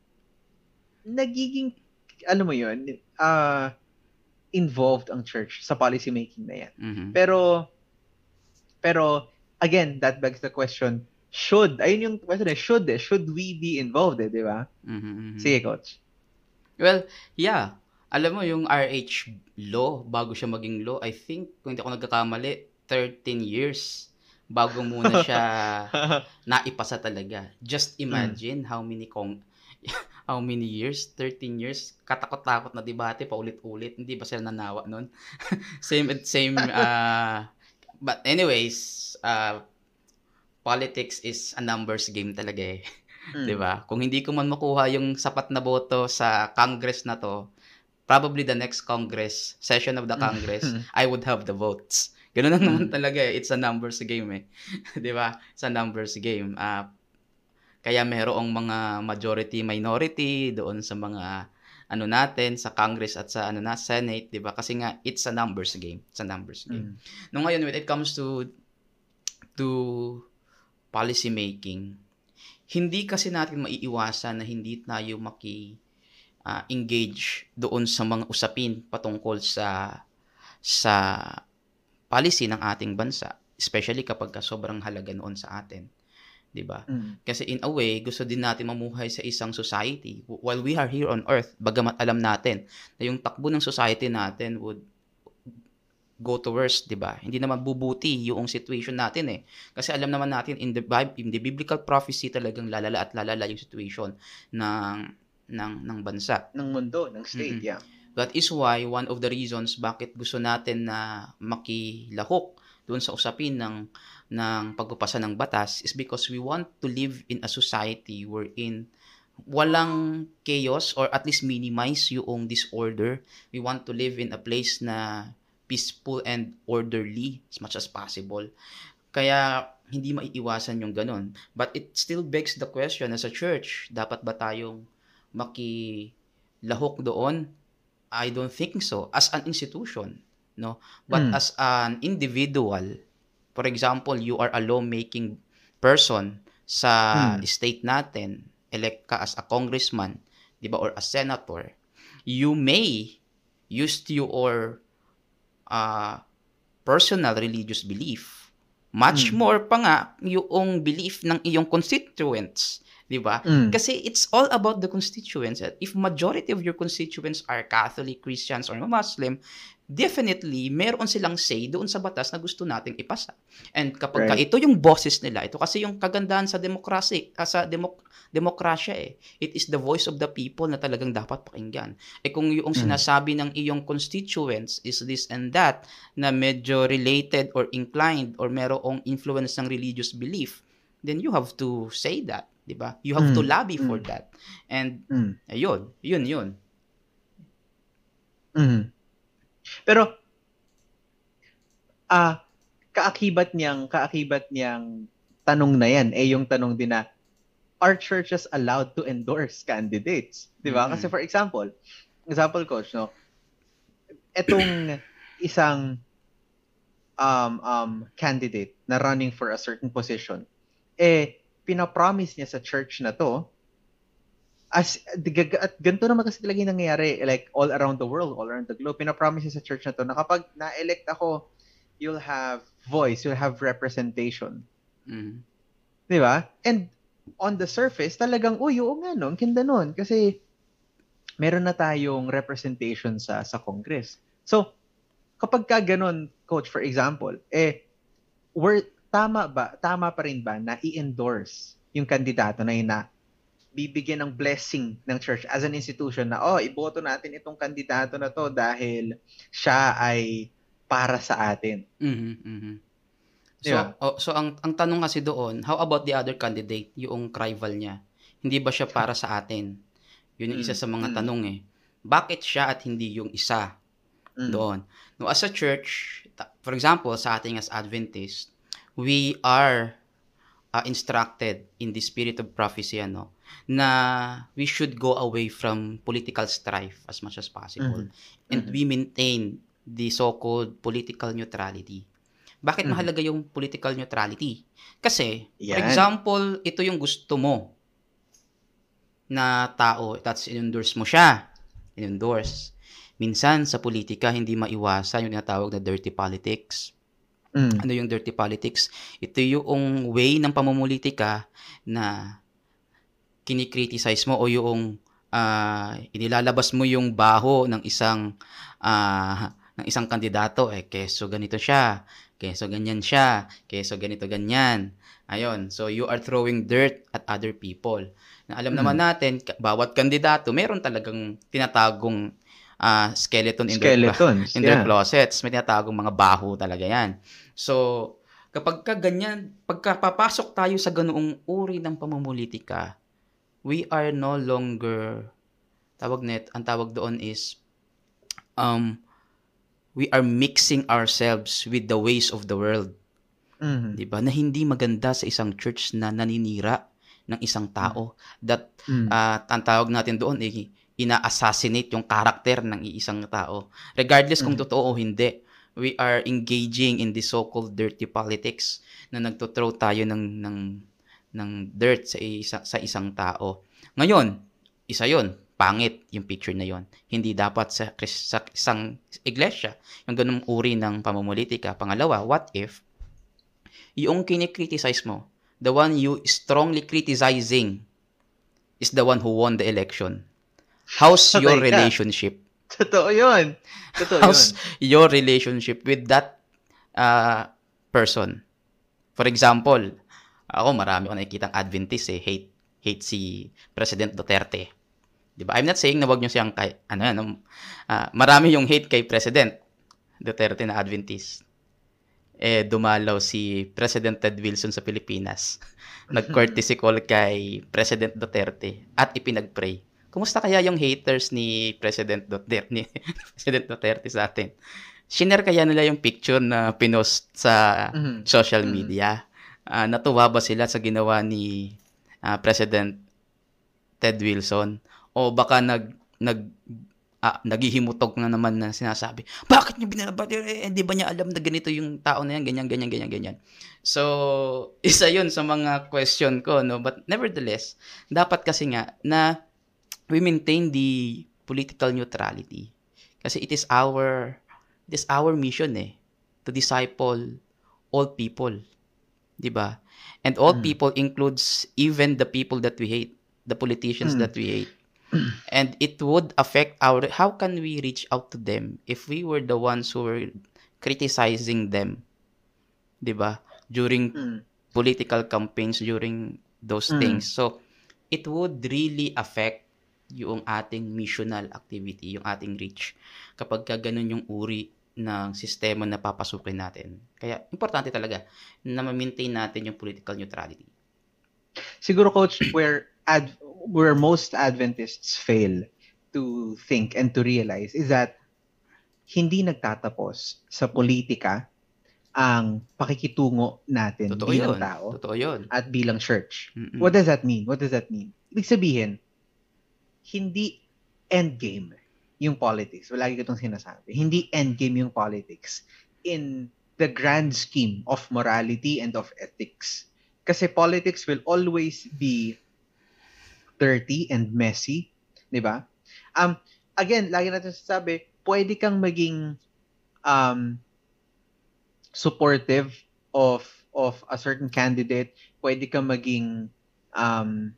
nagiging ano mo yun uh, involved ang church sa policy making na yan. Mm-hmm. Pero pero again, that begs the question, should, ayun yung question eh, should eh, should we be involved eh, di ba? Mm-hmm. Sige, coach. Well, yeah. Alam mo, yung RH law, bago siya maging law, I think, kung hindi ako nagkakamali, 13 years bago muna siya [laughs] naipasa talaga. Just imagine mm. how many kong [laughs] how many years? 13 years? Katakot-takot na debate paulit-ulit. Hindi ba sila nanawa nun? [laughs] same same uh, [laughs] but anyways, uh, politics is a numbers game talaga eh. Mm. 'Di ba? Kung hindi ko man makuha yung sapat na boto sa Congress na to, probably the next Congress, session of the Congress, I would have the votes. Ganun lang naman talaga eh. It's a numbers game eh. 'Di ba? It's a numbers game. Uh, kaya merong mga majority minority doon sa mga ano natin sa Congress at sa ano na Senate, 'di ba? Kasi nga it's a numbers game. It's a numbers game. Mm. No ngayon when it comes to to policy making, hindi kasi natin maiiwasan na hindi tayo maki uh, engage doon sa mga usapin patungkol sa sa policy ng ating bansa, especially kapag ka sobrang halaga noon sa atin. 'Di ba? Mm. Kasi in a way, gusto din natin mamuhay sa isang society while we are here on earth, bagamat alam natin na yung takbo ng society natin would go to worse, 'di ba? Hindi naman bubuti yung situation natin eh. Kasi alam naman natin in the Bible, in the biblical prophecy talagang lalala at lalala yung situation ng ng ng bansa, ng mundo, ng state, mm-hmm. yeah. That is why one of the reasons bakit gusto natin na makilahok doon sa usapin ng ng pagpapasa ng batas is because we want to live in a society wherein walang chaos or at least minimize yung disorder. We want to live in a place na peaceful and orderly as much as possible. Kaya hindi maiiwasan yung ganun. But it still begs the question as a church, dapat ba tayong makilahok doon? I don't think so. As an institution, no? But mm. as an individual, For example, you are a lawmaking person sa hmm. state natin, elect ka as a congressman, 'di ba, or a senator. You may use your uh, personal religious belief. Much hmm. more pa nga yung belief ng iyong constituents, 'di ba? Mm. Kasi it's all about the constituents. If majority of your constituents are Catholic, Christians or Muslim, definitely meron silang say doon sa batas na gusto nating ipasa. And kapag right. ka, ito yung bosses nila, ito kasi yung kagandahan sa demokrasy, uh, sa demok demokrasya eh. It is the voice of the people na talagang dapat pakinggan. Eh kung yung mm. sinasabi ng iyong constituents is this and that na medyo related or inclined or merong influence ng religious belief, then you have to say that, 'di ba? You have mm. to lobby mm. for that. And mm. ayun, yun yun. Mm. Pero ah uh, kaakibat niyang kaakibat niyang tanong na yan eh yung tanong din na are churches allowed to endorse candidates? 'Di ba? Mm-hmm. Kasi for example, example coach, no. Etong isang um, um, candidate na running for a certain position, eh, pinapromise niya sa church na to, as, at ganito naman kasi talaga yung nangyayari, like, all around the world, all around the globe, pinapromise niya sa church na to, na kapag na-elect ako, you'll have voice, you'll have representation. Mm. Di ba? And on the surface, talagang, uy, oo nga, no, ang kinda nun. Kasi, meron na tayong representation sa sa Congress. So, kapag ka ganun, coach, for example, eh, we're, tama ba, tama pa rin ba na i-endorse yung kandidato na yun na bibigyan ng blessing ng church as an institution na, oh, iboto natin itong kandidato na to dahil siya ay para sa atin. Mm-hmm, mm-hmm. So, Diba? oh, so ang ang tanong kasi doon, how about the other candidate, yung rival niya? Hindi ba siya para sa atin? Yun yung isa sa mga Mm. tanong eh. Bakit siya at hindi yung isa Mm. doon? No, as a church, for example, sa ating as Adventist, we are uh, instructed in the spirit of prophecy ano, na we should go away from political strife as much as possible. And Mhm. we maintain the so-called political neutrality. Bakit Mhm. mahalaga yung political neutrality? Kasi, for Yan. example, ito yung gusto mo na tao, that's in-endorse mo siya. In-endorse. Minsan, sa politika, hindi maiwasan yung tinatawag na dirty politics. Mm. Ano yung dirty politics? Ito yung way ng pamumulitika na kinikriticize mo o yung ah, inilalabas mo yung baho ng isang ah, ng isang kandidato eh keso ganito siya, keso ganyan siya, keso ganito ganyan. Ayon, so you are throwing dirt at other people. Na alam naman natin, bawat kandidato meron talagang tinatagong ah, skeleton in their Skeletons. [laughs] in their yeah. closets. May tinatagong mga baho talaga yan. So, kapag ka ganyan, pagka papasok tayo sa ganoong uri ng pamumulitika, we are no longer, tawag net, ang tawag doon is, um, we are mixing ourselves with the ways of the world. Mhm. Di ba? Na hindi maganda sa isang church na naninira ng isang tao. That Mm. at ang tawag natin doon eh, ina-assassinate yung karakter ng iisang tao. Regardless kung Mhm. totoo o hindi, we are engaging in the so-called dirty politics na nagtothrow tayo ng, ng, ng dirt sa, isa, sa isang tao. Ngayon, isa yon pangit yung picture na yon Hindi dapat sa, sa isang iglesia yung ganung uri ng pamumulitika. Pangalawa, what if yung kinikriticize mo, the one you strongly criticizing is the one who won the election. How's Patay your ka. relationship? [laughs] Totoo yun. Totoo How's yun. your relationship with that uh, person? For example, ako marami ko nakikita Adventist eh, hate hate si President Duterte. 'Di ba? I'm not saying na wag niyo siyang kay ano yan, ah, marami yung hate kay President Duterte na Adventist. Eh dumalaw si President Ted Wilson sa Pilipinas. [laughs] Nag-courtesy call kay President Duterte at ipinag-pray. Kumusta kaya yung haters ni President Duterte, ni [laughs] President Duterte sa atin? Shinare kaya nila yung picture na pinost sa Mhm. social Mm. media? Ah, natuwa ba sila sa ginawa ni ah, President Ted Wilson? O baka nag nag ah, naghihimutog na naman na sinasabi, bakit niyo binabati? Eh, hindi ba niya alam na ganito yung tao na yan? Ganyan, ganyan, ganyan, ganyan. So, [laughs] isa yun sa mga question ko, no? But nevertheless, dapat kasi nga na we maintain the political neutrality. Kasi it is our it is our mission eh to disciple all people. 'Di ba? And all Mm. people includes even the people that we hate, the politicians Mm. that we hate. [clears throat] And it would affect our how can we reach out to them if we were the ones who were criticizing them? 'Di ba? During Mm. political campaigns during those Mm. things. So, it would really affect yung ating missional activity, yung ating reach kapag ka ganun yung uri ng sistema na papasukin natin. Kaya, importante talaga na ma-maintain natin yung political neutrality. Siguro coach [clears throat] where ad where most Adventists fail to think and to realize is that hindi nagtatapos sa politika ang pakikitungo natin Totoo bilang yun. tao Totoo yun. at bilang church. Mm-mm. What does that mean? What does that mean? Ibig sabihin, hindi endgame yung politics. Lagi ko itong sinasabi. Hindi endgame yung politics in the grand scheme of morality and of ethics. Kasi politics will always be dirty and messy, 'di ba? Um again, lagi natin sasabi, pwede kang maging um supportive of of a certain candidate, pwede kang maging um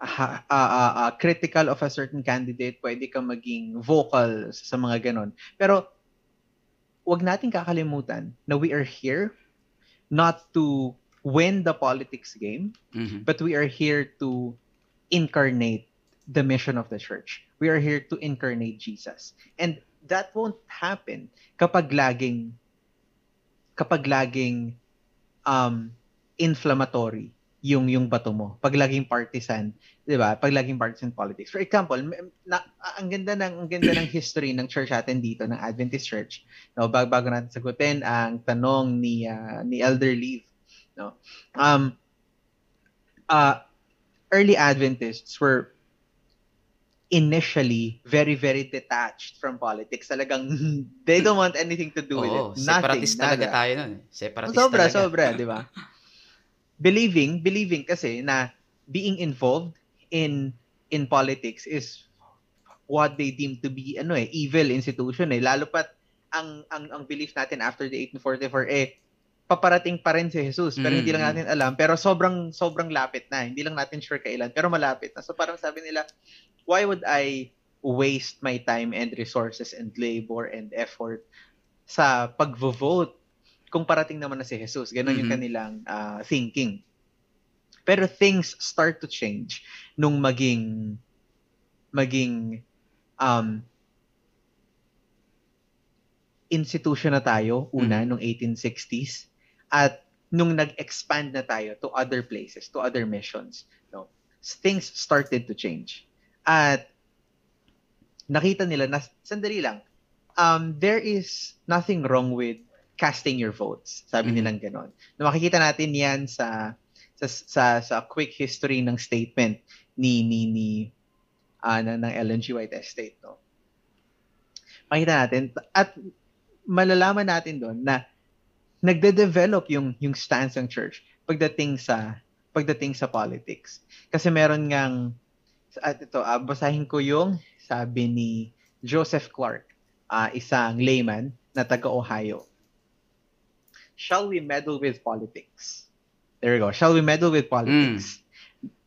uh, uh, uh, critical of a certain candidate, pwede kang maging vocal sa mga ganon. Pero wag nating kakalimutan na we are here not to win the politics game, Mhm. but we are here to incarnate the mission of the church. We are here to incarnate Jesus. And that won't happen kapag laging kapag laging um inflammatory yung yung bato mo. Pag laging partisan, 'di ba? Pag laging partisan politics. For example, na, ang ganda ng ang ganda ng history ng church natin dito ng Adventist Church. No, bago, bago natin sagutin ang tanong ni ah, ni Elder Leave, no. Um uh early Adventists were initially very very detached from politics. Talagang [laughs] they don't want anything to do with Oo, it. Nothing, separatist talaga nada. tayo nun. eh. Separatist Sobra, talaga. sobra, di ba? [laughs] Believing, believing kasi na being involved in in politics is what they deem to be ano eh evil institution eh. Lalo pat ang ang ang belief natin after the 1844 eh paparating pa rin si Jesus pero hindi lang Mm. natin alam. Pero sobrang sobrang lapit na. Hindi lang natin sure kailan pero malapit na. So parang sabi nila why would I waste my time and resources and labor and effort sa pagvo-vote kung parating naman na si Jesus. Ganon yung Mhm. kanilang ah, thinking. Pero things start to change nung maging maging um, institution na tayo, una, nung 1860s, at nung nag-expand na tayo to other places, to other missions, no, things started to change. At nakita nila na, sandali lang, um, there is nothing wrong with casting your votes. Sabi Mhm. nilang ganon. Na makikita natin yan sa sa sa, sa quick history ng statement ni ni ni ah, ng, ng Ellen G. White Estate, no. Makita natin at malalaman natin doon na nagde-develop yung yung stance ng church pagdating sa pagdating sa politics. Kasi meron ngang at ito, ah, basahin ko yung sabi ni Joseph Clark, ah, isang layman na taga Ohio. Shall we meddle with politics? There we go. Shall we meddle with politics?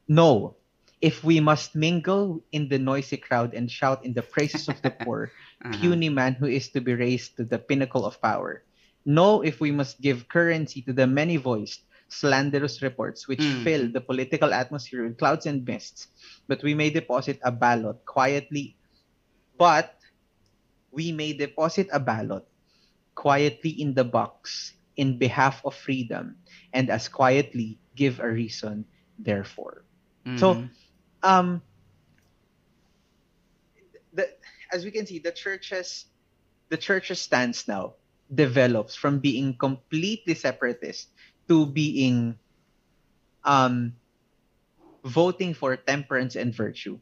No. If we must mingle in the noisy crowd and shout in the praises of the poor, Aha. [laughs] puny man who is to be raised to the pinnacle of power. No, if we must give currency to the many voiced, slanderous reports which Mm. fill the political atmosphere with clouds and mists, but we may deposit a ballot quietly. But we may deposit a ballot quietly in the box in behalf of freedom and as quietly give a reason therefore. So, Mhm. um the as we can see the churches the church's stance now develops from being completely separatist to being um voting for temperance and virtue.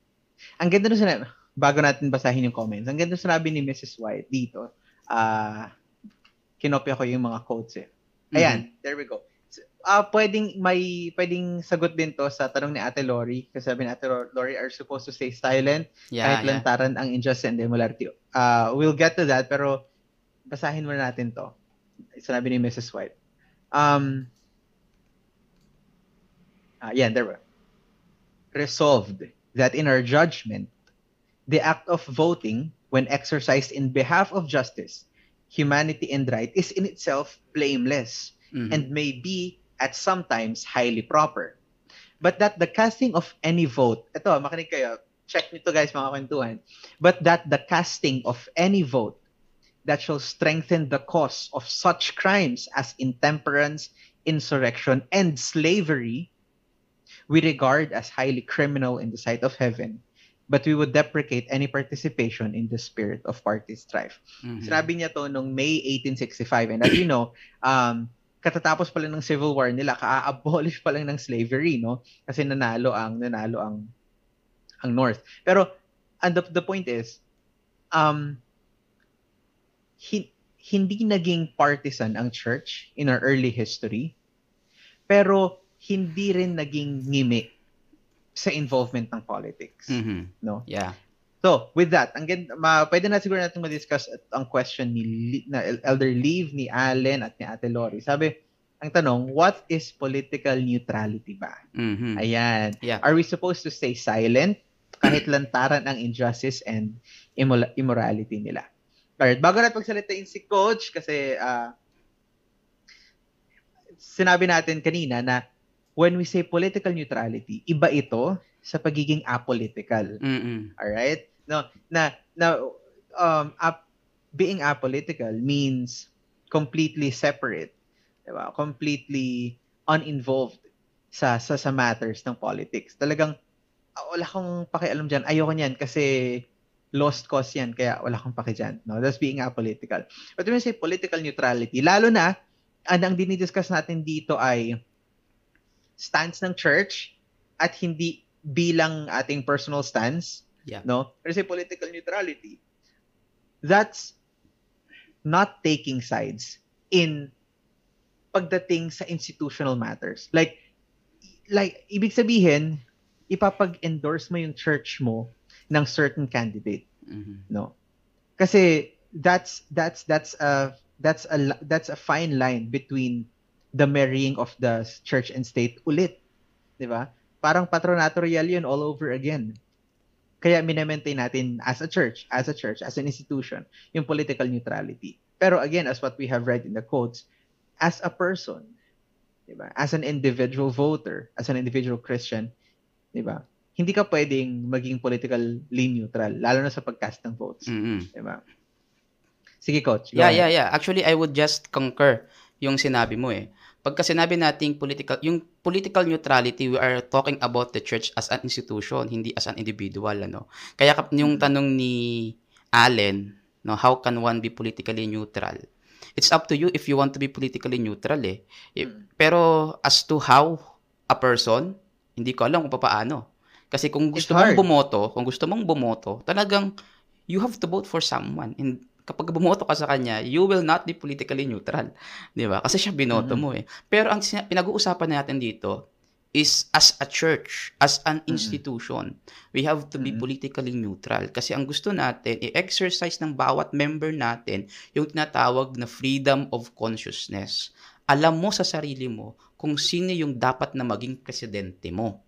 Ang ganda nung sinabi, bago natin basahin yung comments, ang ganda sinabi ni Mrs. White dito, ah kinopya ko yung mga quotes eh. Ayan, there we go. Ah, pwedeng may pwedeng sagot din to sa tanong ni Ate Lori kasi sabi ni Ate Lori are supposed to stay silent Yeah, kahit yeah. lantaran ang injustice and immorality. Uh, we'll get to that pero basahin muna natin to. Sinabi ni Mrs. White. Um, ah, yan, there we go. Resolved that in our judgment, the act of voting, when exercised in behalf of justice, humanity, and right, is in itself blameless Mhm. and may be at sometimes highly proper. But that the casting of any vote, ito, makinig kayo, check nito guys mga kwentuhan, but that the casting of any vote that shall strengthen the cause of such crimes as intemperance, insurrection, and slavery, we regard as highly criminal in the sight of heaven, but we would deprecate any participation in the spirit of party strife. Mhm. Sinabi niya to nung May 1865 and as you know, um katatapos pa lang ng Civil War nila, ka-abolish pa lang ng slavery, no? Kasi nanalo ang nanalo ang ang North. Pero and the, the point is um he, hindi naging partisan ang church in our early history, pero hindi rin naging ngimi sa involvement ng politics. Mhm. No? Yeah. So, with that, ang ma, pwede na siguro natin ma-discuss at- ang question ni Li- na Elder Leave, ni Allen, at ni Ate Lori. Sabi, ang tanong, what is political neutrality ba? Mhm. Ayan. Yeah. Are we supposed to stay silent kahit lantaran ang injustice and immola- immorality nila? Alright, bago natin pagsalitain si Coach, kasi ah, sinabi natin kanina na when we say political neutrality, iba ito sa pagiging apolitical. Mhm. Alright? No, na, na um, ap- being apolitical means completely separate. Diba? Completely uninvolved sa, sa, sa matters ng politics. Talagang, ah, wala akong pakialam dyan. Ayoko niyan kasi lost cause yan. Kaya wala akong paki dyan. No? That's being apolitical. But when we say political neutrality, lalo na, ang, ang dinidiscuss natin dito ay stance ng church at hindi bilang ating personal stance Yeah. no? Pero say political neutrality, that's not taking sides in pagdating sa institutional matters. Like, like ibig sabihin, ipapag-endorse mo yung church mo ng certain candidate, Mhm. no? Kasi that's that's that's a that's a that's a fine line between the marrying of the church and state ulit, 'di ba? Parang patronatorial yun all over again. Kaya minemaintain natin as a church, as a church, as an institution, yung political neutrality. Pero again, as what we have read in the quotes, as a person, 'di ba? As an individual voter, as an individual Christian, 'di ba? Hindi ka pwedeng maging politically neutral, lalo na sa pagcast ng votes. Mhm. Di ba? Sige, coach. Yeah, ahead. yeah, yeah. Actually, I would just concur yung sinabi mo eh. Pagka sinabi nating political, yung political neutrality, we are talking about the church as an institution, hindi as an individual, ano. Kaya yung tanong ni Allen, no, how can one be politically neutral? It's up to you if you want to be politically neutral eh. Eh, Mm. Pero as to how a person, hindi ko alam kung paano. Kasi kung gusto mong bumoto, kung gusto mong bumoto, talagang you have to vote for someone. And kapag bumoto ka sa kanya, you will not be politically neutral. Di ba? Kasi siya binoto Mhm. mo eh. Pero ang pinag-uusapan natin dito is as a church, as an Mhm. institution, we have to be Mhm. politically neutral. Kasi ang gusto natin, i-exercise ng bawat member natin yung tinatawag na freedom of consciousness. Alam mo sa sarili mo kung sino yung dapat na maging presidente mo.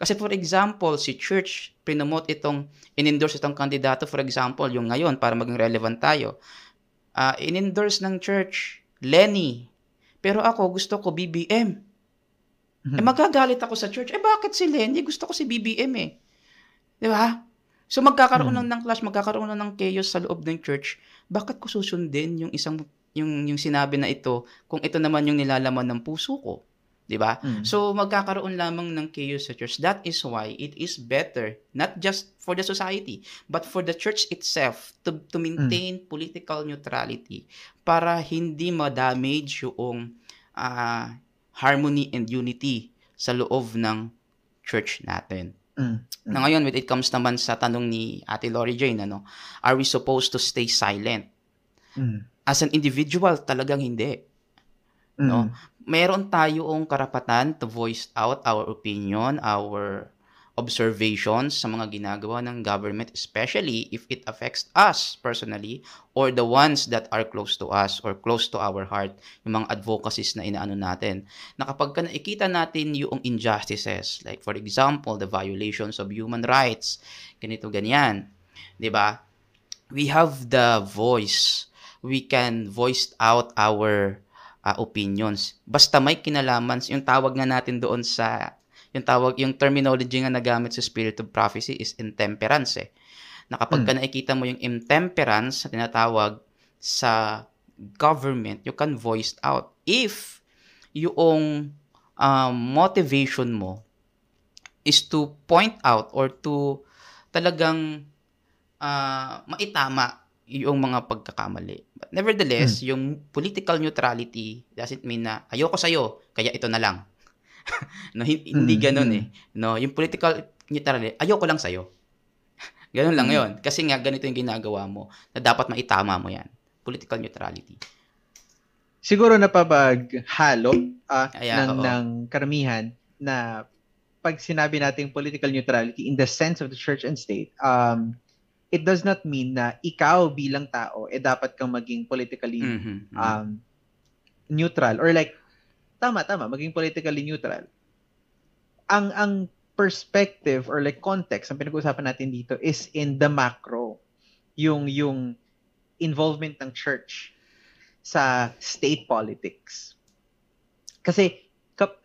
Kasi for example, si church, pinomote itong, in-endorse itong kandidato, for example, yung ngayon, para maging relevant tayo. Ah, in-endorse ng church, Lenny. Pero ako, gusto ko BBM. Mhm. Eh magagalit ako sa church. Eh bakit si Lenny? Gusto ko si BBM eh. Di ba? So magkakaroon Hmm. lang ng clash, magkakaroon ng chaos sa loob ng church. Bakit ko susundin yung isang yung yung sinabi na ito kung ito naman yung nilalaman ng puso ko? 'Di ba? Mm. So magkakaroon lamang ng chaos sa church. That is why it is better not just for the society but for the church itself to to maintain political neutrality para hindi ma-damage yung ah, harmony and unity sa loob ng church natin. Mm. Na ngayon, when it comes naman sa tanong ni Ate Lori Jane, ano, are we supposed to stay silent? Mm. As an individual, talagang hindi. No? Meron tayong karapatan to voice out our opinion, our observations sa mga ginagawa ng government, especially if it affects us personally or the ones that are close to us or close to our heart, yung mga advocacies na inaano natin. Na kapag ka nakikita natin yung injustices, like for example, the violations of human rights, ganito, ganyan, di ba? We have the voice. We can voice out our uh, opinions. Basta may kinalaman, yung tawag nga natin doon sa yung tawag, yung terminology nga nagamit sa spirit of prophecy is intemperance eh. Na kapag ka nakikita mo yung intemperance na tinatawag sa government, you can voice out. If yung um, motivation mo is to point out or to talagang ah, maitama yung mga pagkakamali. But nevertheless, yung political neutrality doesn't mean na ayoko sa'yo, kaya ito na lang. [laughs] no, hin- hindi Mm, ganun mm. eh. No, yung political neutrality, ayoko lang sa'yo. [laughs] ganun lang Mm. 'yon. Kasi nga ganito yung ginagawa mo na dapat maitama mo 'yan. political neutrality? Siguro napapaghalo ah, Ayan, ng, oo. ng karamihan na pag sinabi nating political neutrality in the sense of the church and state, um, it does not mean na ikaw bilang tao, eh dapat kang maging politically Mhm, mhm. um, neutral. Or like tama tama maging politically neutral. Ang ang perspective or like context ang pinag-uusapan natin dito is in the macro. Yung yung involvement ng church sa state politics. Kasi kap,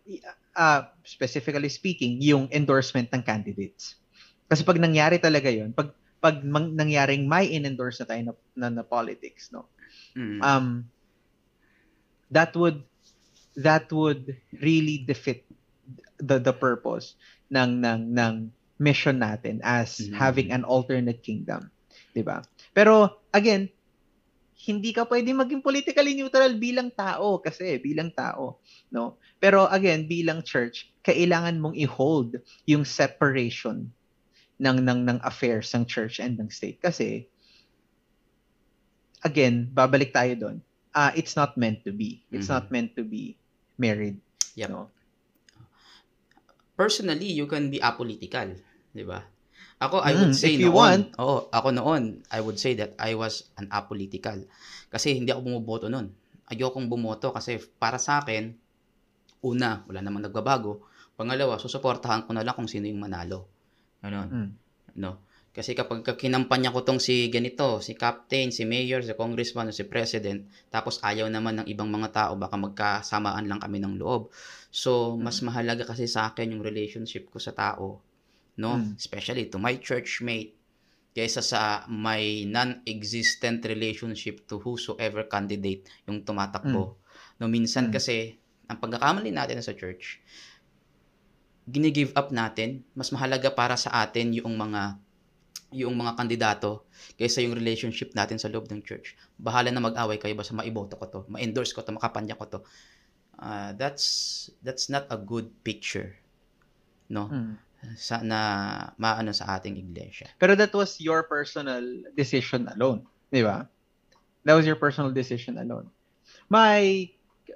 uh, specifically speaking yung endorsement ng candidates. Kasi pag nangyari talaga yon pag pag mang, nangyaring may in-endorse na tayo na, na, na politics no Mhm. um that would that would really defeat the the purpose ng ng ng mission natin as Mhm. having an alternate kingdom, 'di ba? Pero again, hindi ka pwede maging politically neutral bilang tao kasi bilang tao, no? Pero again, bilang church, kailangan mong i-hold yung separation ng ng ng affairs ng church and ng state kasi again, babalik tayo doon. Uh, it's not meant to be. It's Mhm. not meant to be married. Yep. No? personally, you can be apolitical, 'di ba? Ako I Mm, would say if you noon, want. oo, ako noon, I would say that I was an apolitical. Kasi hindi ako bumoboto noon. Ayokong bumoto kasi para sa akin, una, wala namang nagbabago. Pangalawa, susuportahan ko na lang kung sino yung manalo. Ganon. Mm. No? Kasi kapag ka- kinampanya ko tong si ganito, si captain, si mayor, si congressman, si president, tapos ayaw naman ng ibang mga tao, baka magkasamaan lang kami ng loob. So, mas mahalaga kasi sa akin yung relationship ko sa tao, no? Mm. Especially to my churchmate, kaysa sa my non-existent relationship to whosoever candidate yung tumatakbo. No, minsan Mm. kasi, ang pagkakamali natin sa church, gini-give up natin, mas mahalaga para sa atin yung mga yung mga kandidato kaysa yung relationship natin sa loob ng church. Bahala na mag-away kayo basta maiboto ko to, ma-endorse ko to, makapanya ko to. Ah, that's that's not a good picture no Mm. sa na maano sa ating iglesia. Pero that was your personal decision alone, di ba? That was your personal decision alone. My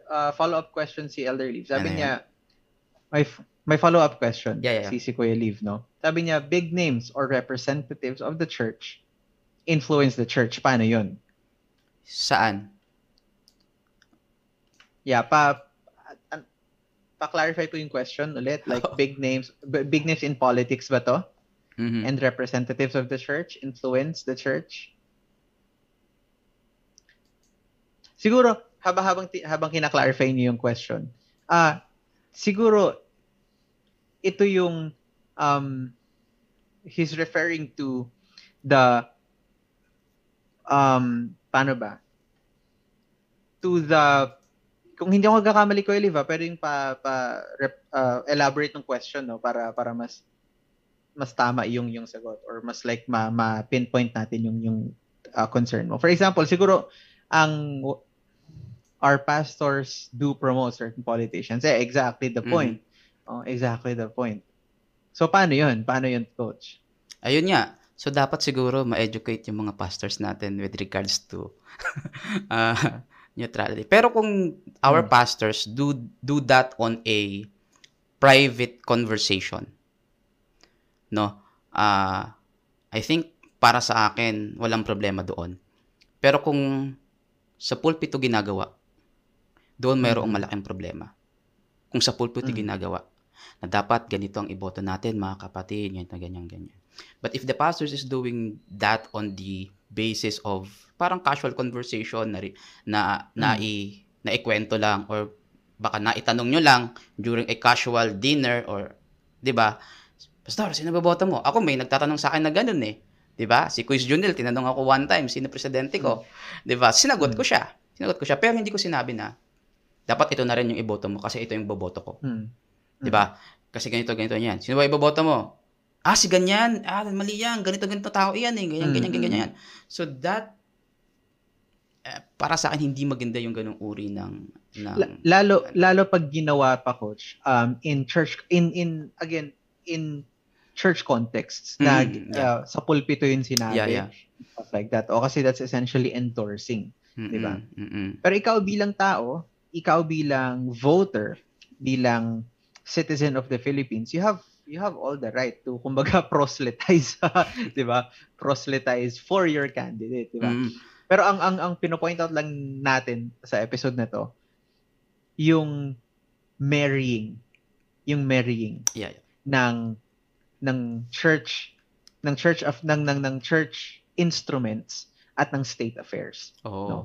uh, follow-up question si Elder Leaf. Sabi Ano niya, my, my follow-up question, Yeah, yeah, si, si Kuya Leaf, no? Sabi niya, big names or representatives of the church influence the church. Paano yun? Saan? Yeah, pa, pa-clarify ko yung question ulit. Like, [laughs] big names, big names in politics ba to? Mhm. and representatives of the church influence the church? Siguro, habang habang habang kina-clarify niyo yung question. Ah, siguro ito yung um he's referring to the um paano ba? To the kung hindi ako nagkakamali ko, Eliva, pero yung pa, pa rep- ah, elaborate ng question no para para mas mas tama yung yung sagot or mas like ma, ma pinpoint natin yung yung uh, concern mo. For example, siguro ang our pastors do promote certain politicians. Eh, exactly the Mhm. point. Oh, exactly the point. So paano 'yun? Paano 'yun, coach? Ayun nga. So dapat siguro ma-educate yung mga pastors natin with regards to ah, [laughs] neutrality. Pero kung our Hmm. pastors do do that on a private conversation, no? Ah, I think para sa akin walang problema doon. Pero kung sa pulpito ginagawa, doon mayroong Mm. malaking problema. Kung sa pulpito Mm. ginagawa, na dapat ganito ang iboto natin mga kapatid, ganyan, ganyan, ganyan. But if the pastor is doing that on the basis of parang casual conversation na na na, Mm. i, na ikwento lang or baka na itanong nyo lang during a casual dinner or 'di ba? Pastor, sino ba boto mo? Ako may nagtatanong sa akin na ganun eh. 'Di ba? Si Quiz Junel tinanong ako one time sino presidente ko. 'Di ba? Sinagot ko siya. Sinagot ko siya pero hindi ko sinabi na dapat ito na rin yung iboto mo kasi ito yung boboto ko. Hmm. 'Di ba? Kasi ganito ganito yan. Sino ba iboboto mo? Ah, si ganyan. Ah, mali yan. Ganito ganito tao yan eh. Ganyan ganyan Mm, ganyan. mm. ganyan. So that eh, para sa akin hindi maganda yung ganung uri ng ng La- lalo lalo pag ginawa pa coach um in church in in again in church contexts na Mm, uh, yeah. sa pulpito yun sinabi Yeah, yeah. stuff like that o kasi that's essentially endorsing Di ba? Pero ikaw bilang tao, ikaw bilang voter, bilang citizen of the Philippines, you have you have all the right to kumbaga [laughs] proselytize, [laughs] 'di ba? Proselytize for your candidate, 'di ba? Mm. Pero ang ang ang pino-point out lang natin sa episode na to, yung marrying, yung marrying Yeah. ng ng church ng church of ng ng ng church instruments at ng state affairs. Oo. No.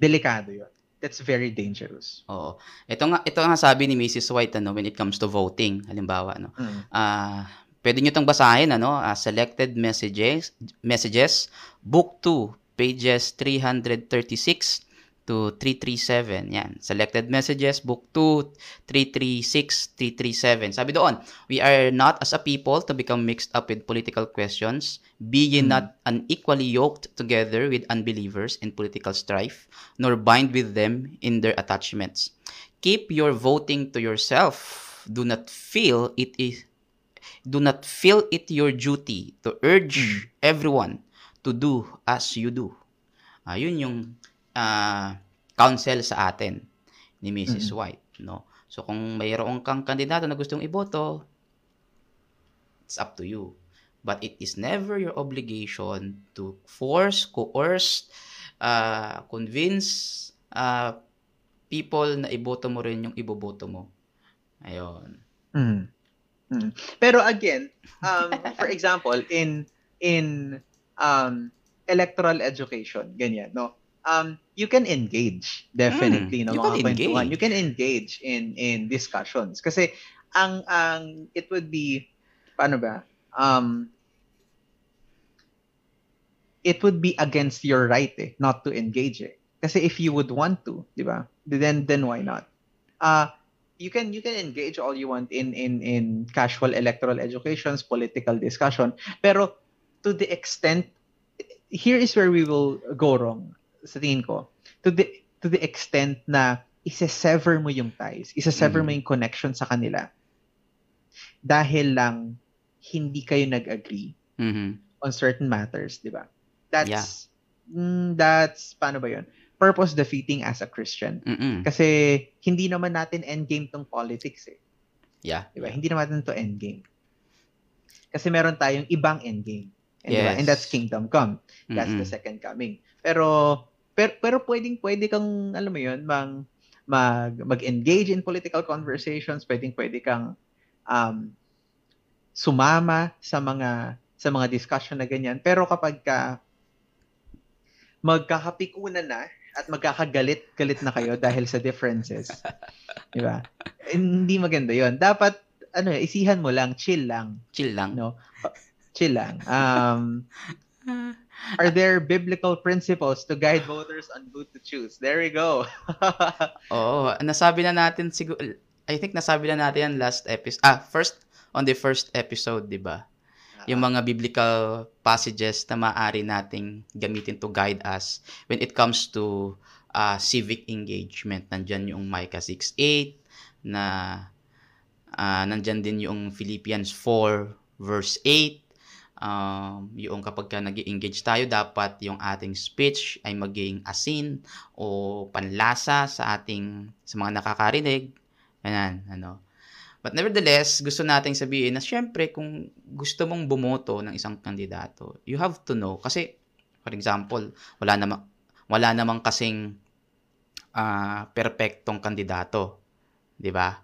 Delikado 'yon. That's very dangerous. Oo. Ito nga ito nga sabi ni Mrs. White ano when it comes to voting, halimbawa no. Mm. Ah, pwede niyo tong basahin ano, ah, selected messages messages book 2 pages 336 to 337. Yan. Selected messages book 2 336 337. Sabi doon, we are not as a people to become mixed up with political questions, be ye Hmm. not unequally yoked together with unbelievers in political strife, nor bind with them in their attachments. Keep your voting to yourself. Do not feel it is do not feel it your duty to urge everyone to do as you do. Ayun yung ah, counsel sa atin ni Mrs. White, no? So kung mayroon kang kandidato na gustong iboto, it's up to you. But it is never your obligation to force, coerce, uh, convince uh, people na iboto mo rin yung iboboto mo. Ayun. Mm. Mm. Pero again, um, for example, in in um, electoral education, ganyan, no? Um, you can engage definitely Mm, no you mga can kwentuhan. engage. You can engage in in discussions kasi ang ang it would be paano ba? Um it would be against your right eh, not to engage eh. Kasi if you would want to, di ba? Then then why not? Uh you can you can engage all you want in in in casual electoral educations, political discussion, pero to the extent here is where we will go wrong sa tingin ko. To the to the extent na isa-sever mo yung ties, isa-sever mo Mm. yung connection sa kanila dahil lang hindi kayo nag-agree Mhm. on certain matters, di ba? That's mm, that's paano ba 'yun? Purpose defeating as a Christian. Mm-mm. Kasi hindi naman natin endgame tong politics eh. Yeah. Di ba? Hindi naman natin to endgame. Kasi meron tayong ibang endgame. And? Yes. And that's kingdom come. That's Mm-mm. the second coming. Pero pero, pero pwedeng pwede kang alam mo 'yun, mang mag mag-engage in political conversations, pwedeng pwede kang um, sumama sa mga sa mga discussion na ganyan. Pero kapag ka magkakapikunan na at magkakagalit-galit na kayo dahil sa differences. [laughs] di ba? Hindi maganda 'yon. Dapat ano, isihan mo lang, chill lang, Chill lang. no? Chill lang. Um, [laughs] are there biblical principles to guide voters on who to choose? There we go. [laughs] Oo, nasabi na natin siguro I think nasabi na natin yan last episode. Ah, first on the first episode, 'di ba? Yung mga biblical passages na maaari nating gamitin to guide us when it comes to ah, civic engagement. Nandyan yung Micah 6:8 na ah, nandyan din yung Philippians 4 verse 8. Um, yung kapag ka nag engage tayo, dapat yung ating speech ay maging asin o panlasa sa ating sa mga nakakarinig. Ganyan, ano. But nevertheless, gusto nating sabihin na syempre kung gusto mong bumoto ng isang kandidato, you have to know kasi for example, wala namang wala namang kasing ah perpektong kandidato, 'di ba?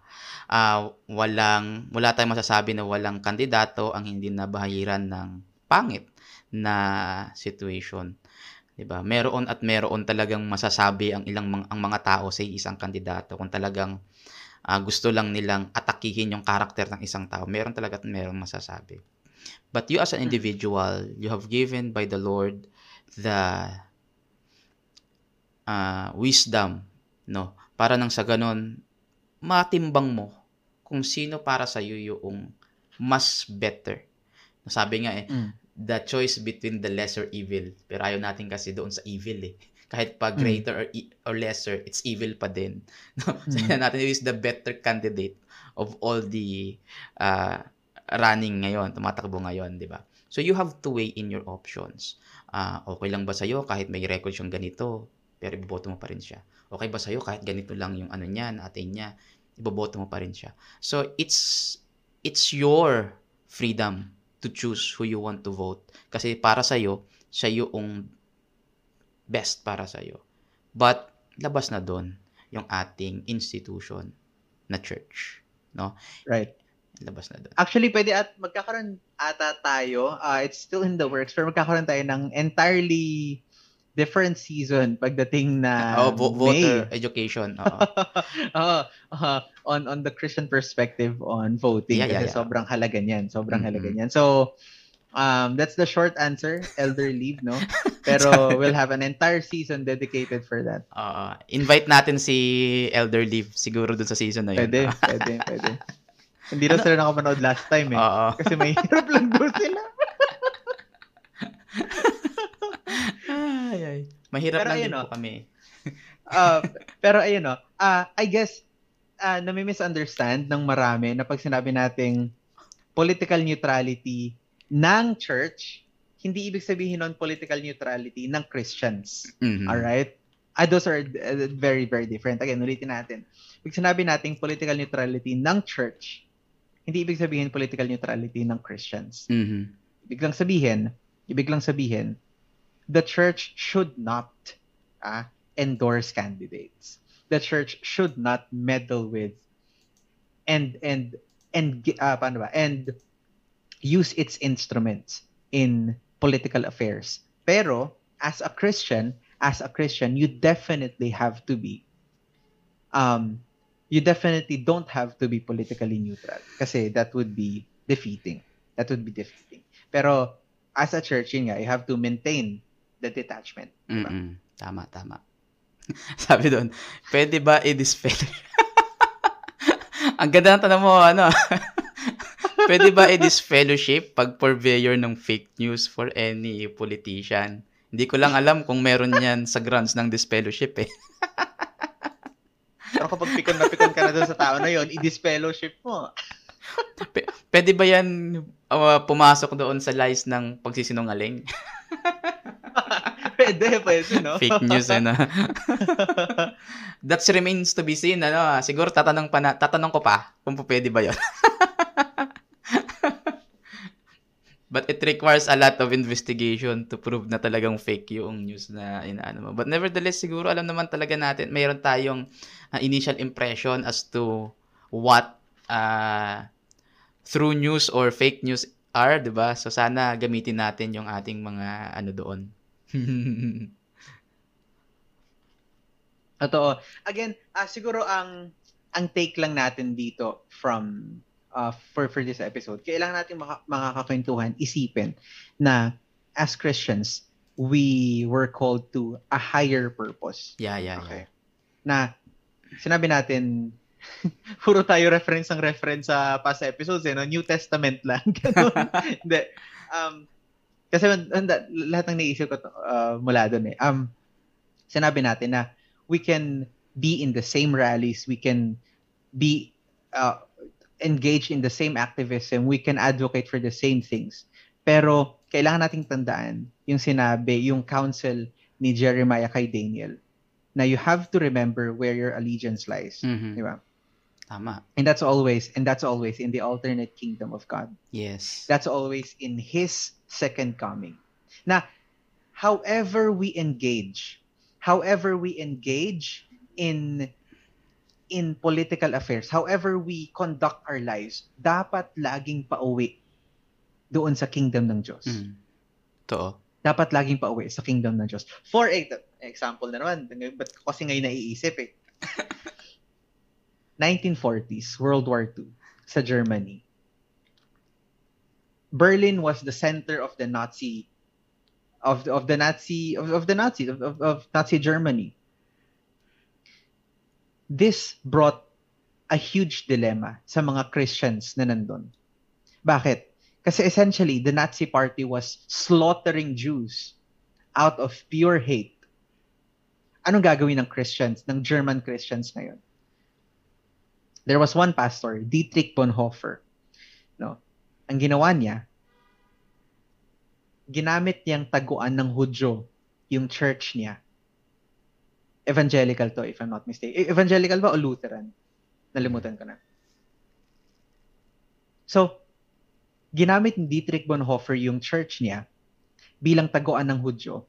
Ah, walang wala tayong masasabi na walang kandidato ang hindi nabahiran ng pangit na situation. 'Di ba? Meron at meron talagang masasabi ang ilang mga, ang mga tao sa isang kandidato kung talagang ah, gusto lang nilang atakihin yung karakter ng isang tao. Meron talaga at meron masasabi. But you as an individual, you have given by the Lord the ah, wisdom, no? Para nang sa ganon, matimbang mo kung sino para sa iyo yung mas better. Sabi nga eh, Mm. the choice between the lesser evil. Pero ayaw natin kasi doon sa evil eh. Kahit pa Mm. greater or, e- or lesser, it's evil pa din. [laughs] No? Mm. Sabi natin, who is the better candidate of all the uh, running ngayon, tumatakbo ngayon, di ba? So you have to weigh in your options. Ah, okay lang ba sa'yo kahit may record siyang ganito? pero iboboto mo pa rin siya. Okay ba sa'yo kahit ganito lang yung ano niya, natin niya, iboboto mo pa rin siya. So, it's, it's your freedom to choose who you want to vote. Kasi para sa'yo, siya yung best para sa'yo. But, labas na doon yung ating institution na church. No? Right. Labas na doon. Actually, pwede at magkakaroon ata tayo, uh, it's still in the works, pero magkakaroon tayo ng entirely different season pagdating na oh, vo- voter May. education. [laughs] Oo. uh, uh, on on the Christian perspective on voting Yeah, yeah, kasi yeah. sobrang halaga niyan, sobrang Mhm. halaga niyan. So um that's the short answer, elder leave, no? [laughs] Pero we'll have an entire season dedicated for that. Oo. invite natin si Elder Leaf siguro dun sa season na yun. Pwede, pwede, pwede. Hindi na sila nakapanood last time eh. Oo. Kasi may [laughs] hirap lang doon sila. ay, ay. Mahirap Pero lang din oh. po kami. Uh, [laughs] pero ayun no, uh, I guess uh, nami-misunderstand ng marami na pag sinabi nating political neutrality ng church, hindi ibig sabihin nun political neutrality ng Christians. Mhm. Alright? Ah, those are uh, very, very different. Again, ulitin natin. Pag sinabi nating political neutrality ng church, hindi ibig sabihin political neutrality ng Christians. Mhm. Ibig lang sabihin, ibig lang sabihin, the church should not ah, endorse candidates. The church should not meddle with and and and uh, paano ba? and use its instruments in political affairs. Pero as a Christian, as a Christian, you definitely have to be um you definitely don't have to be politically neutral kasi that would be defeating. That would be defeating. Pero as a church, yun nga, you have to maintain the detachment. Diba? Mm-mm. Tama, tama. [laughs] Sabi doon, pwede ba i-disfellowship? [laughs] Ang ganda ng tanong mo, ano? [laughs] pwede ba i-disfellowship pag purveyor ng fake news for any politician? Hindi ko lang alam kung meron yan sa grounds ng disfellowship eh. Pero kapag pikon na pikon ka na doon sa tao na yun, i-disfellowship mo. Pwede ba yan uh, pumasok doon sa lies ng pagsisinungaling? [laughs] pwede, pwede, no? Fake news eh, no? [laughs] That remains to be seen, ano? Siguro tatanong, pa na, tatanong ko pa kung pwede ba yun. [laughs] But it requires a lot of investigation to prove na talagang fake yung news na inaano mo. But nevertheless, siguro alam naman talaga natin, mayroon tayong uh, initial impression as to what uh, through news or fake news are, 'di ba? So sana gamitin natin yung ating mga ano doon. [laughs] Totoo. Again, ah, siguro ang ang take lang natin dito from uh, for for this episode, kailangan natin maka, makakakwentuhan, isipin na as Christians, we were called to a higher purpose. yeah, yeah, Okay. yeah. Na sinabi natin, [laughs] puro tayo reference ang reference sa past episodes, eh, no? New Testament lang. [laughs] Hindi. Um, kasi handa, lahat ng naisip ko to, uh, mula doon eh. Um, sinabi natin na we can be in the same rallies, we can be uh, engaged in the same activism, we can advocate for the same things. Pero kailangan nating tandaan yung sinabi, yung counsel ni Jeremiah kay Daniel na you have to remember where your allegiance lies. Mhm. Di ba? Tama. And that's always, and that's always in the alternate kingdom of God. Yes. That's always in His second coming. Now, however we engage, however we engage in in political affairs, however we conduct our lives, dapat laging pauwi doon sa kingdom ng Diyos. Mm. Totoo. Dapat laging pauwi sa kingdom ng Diyos. For example na naman, ko kasi ngayon naiisip eh. [laughs] 1940s, World War II, sa Germany. Berlin was the center of the Nazi of of the Nazi of, of the Nazis of, of, of Nazi Germany. This brought a huge dilemma sa mga Christians na nandun. Bakit? Kasi essentially, the Nazi party was slaughtering Jews out of pure hate. Anong gagawin ng Christians, ng German Christians ngayon? There was one pastor, Dietrich Bonhoeffer. No? Ang ginawa niya, ginamit niyang taguan ng Hudyo yung church niya evangelical to, if I'm not mistaken. E- Evangelical ba o Lutheran? Nalimutan ko na. So, ginamit ni Dietrich Bonhoeffer yung church niya bilang taguan ng Hudyo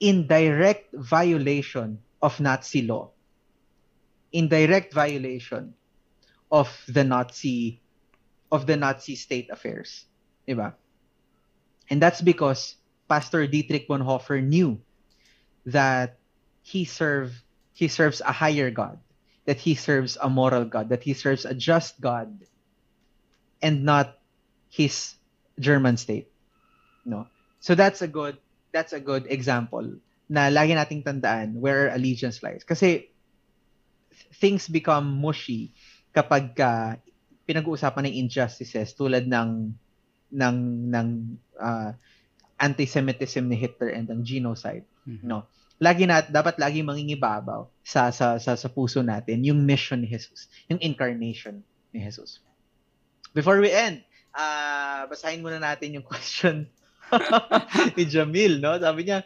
in direct violation of Nazi law. In direct violation of the Nazi of the Nazi state affairs. Diba? And that's because Pastor Dietrich Bonhoeffer knew that he serve he serves a higher God, that he serves a moral God, that he serves a just God, and not his German state. No. So that's a good that's a good example na lagi nating tandaan where allegiance lies. Kasi things become mushy kapag ka pinag-uusapan ng injustices tulad ng ng ng uh, anti-Semitism ni Hitler and ng genocide, Mhm. no. Lagi na dapat lagi mangingibabaw sa sa sa sa puso natin yung mission ni Jesus, yung incarnation ni Jesus. Before we end, ah basahin muna natin yung [laughs] question [laughs] ni Jamil, no? Sabi niya,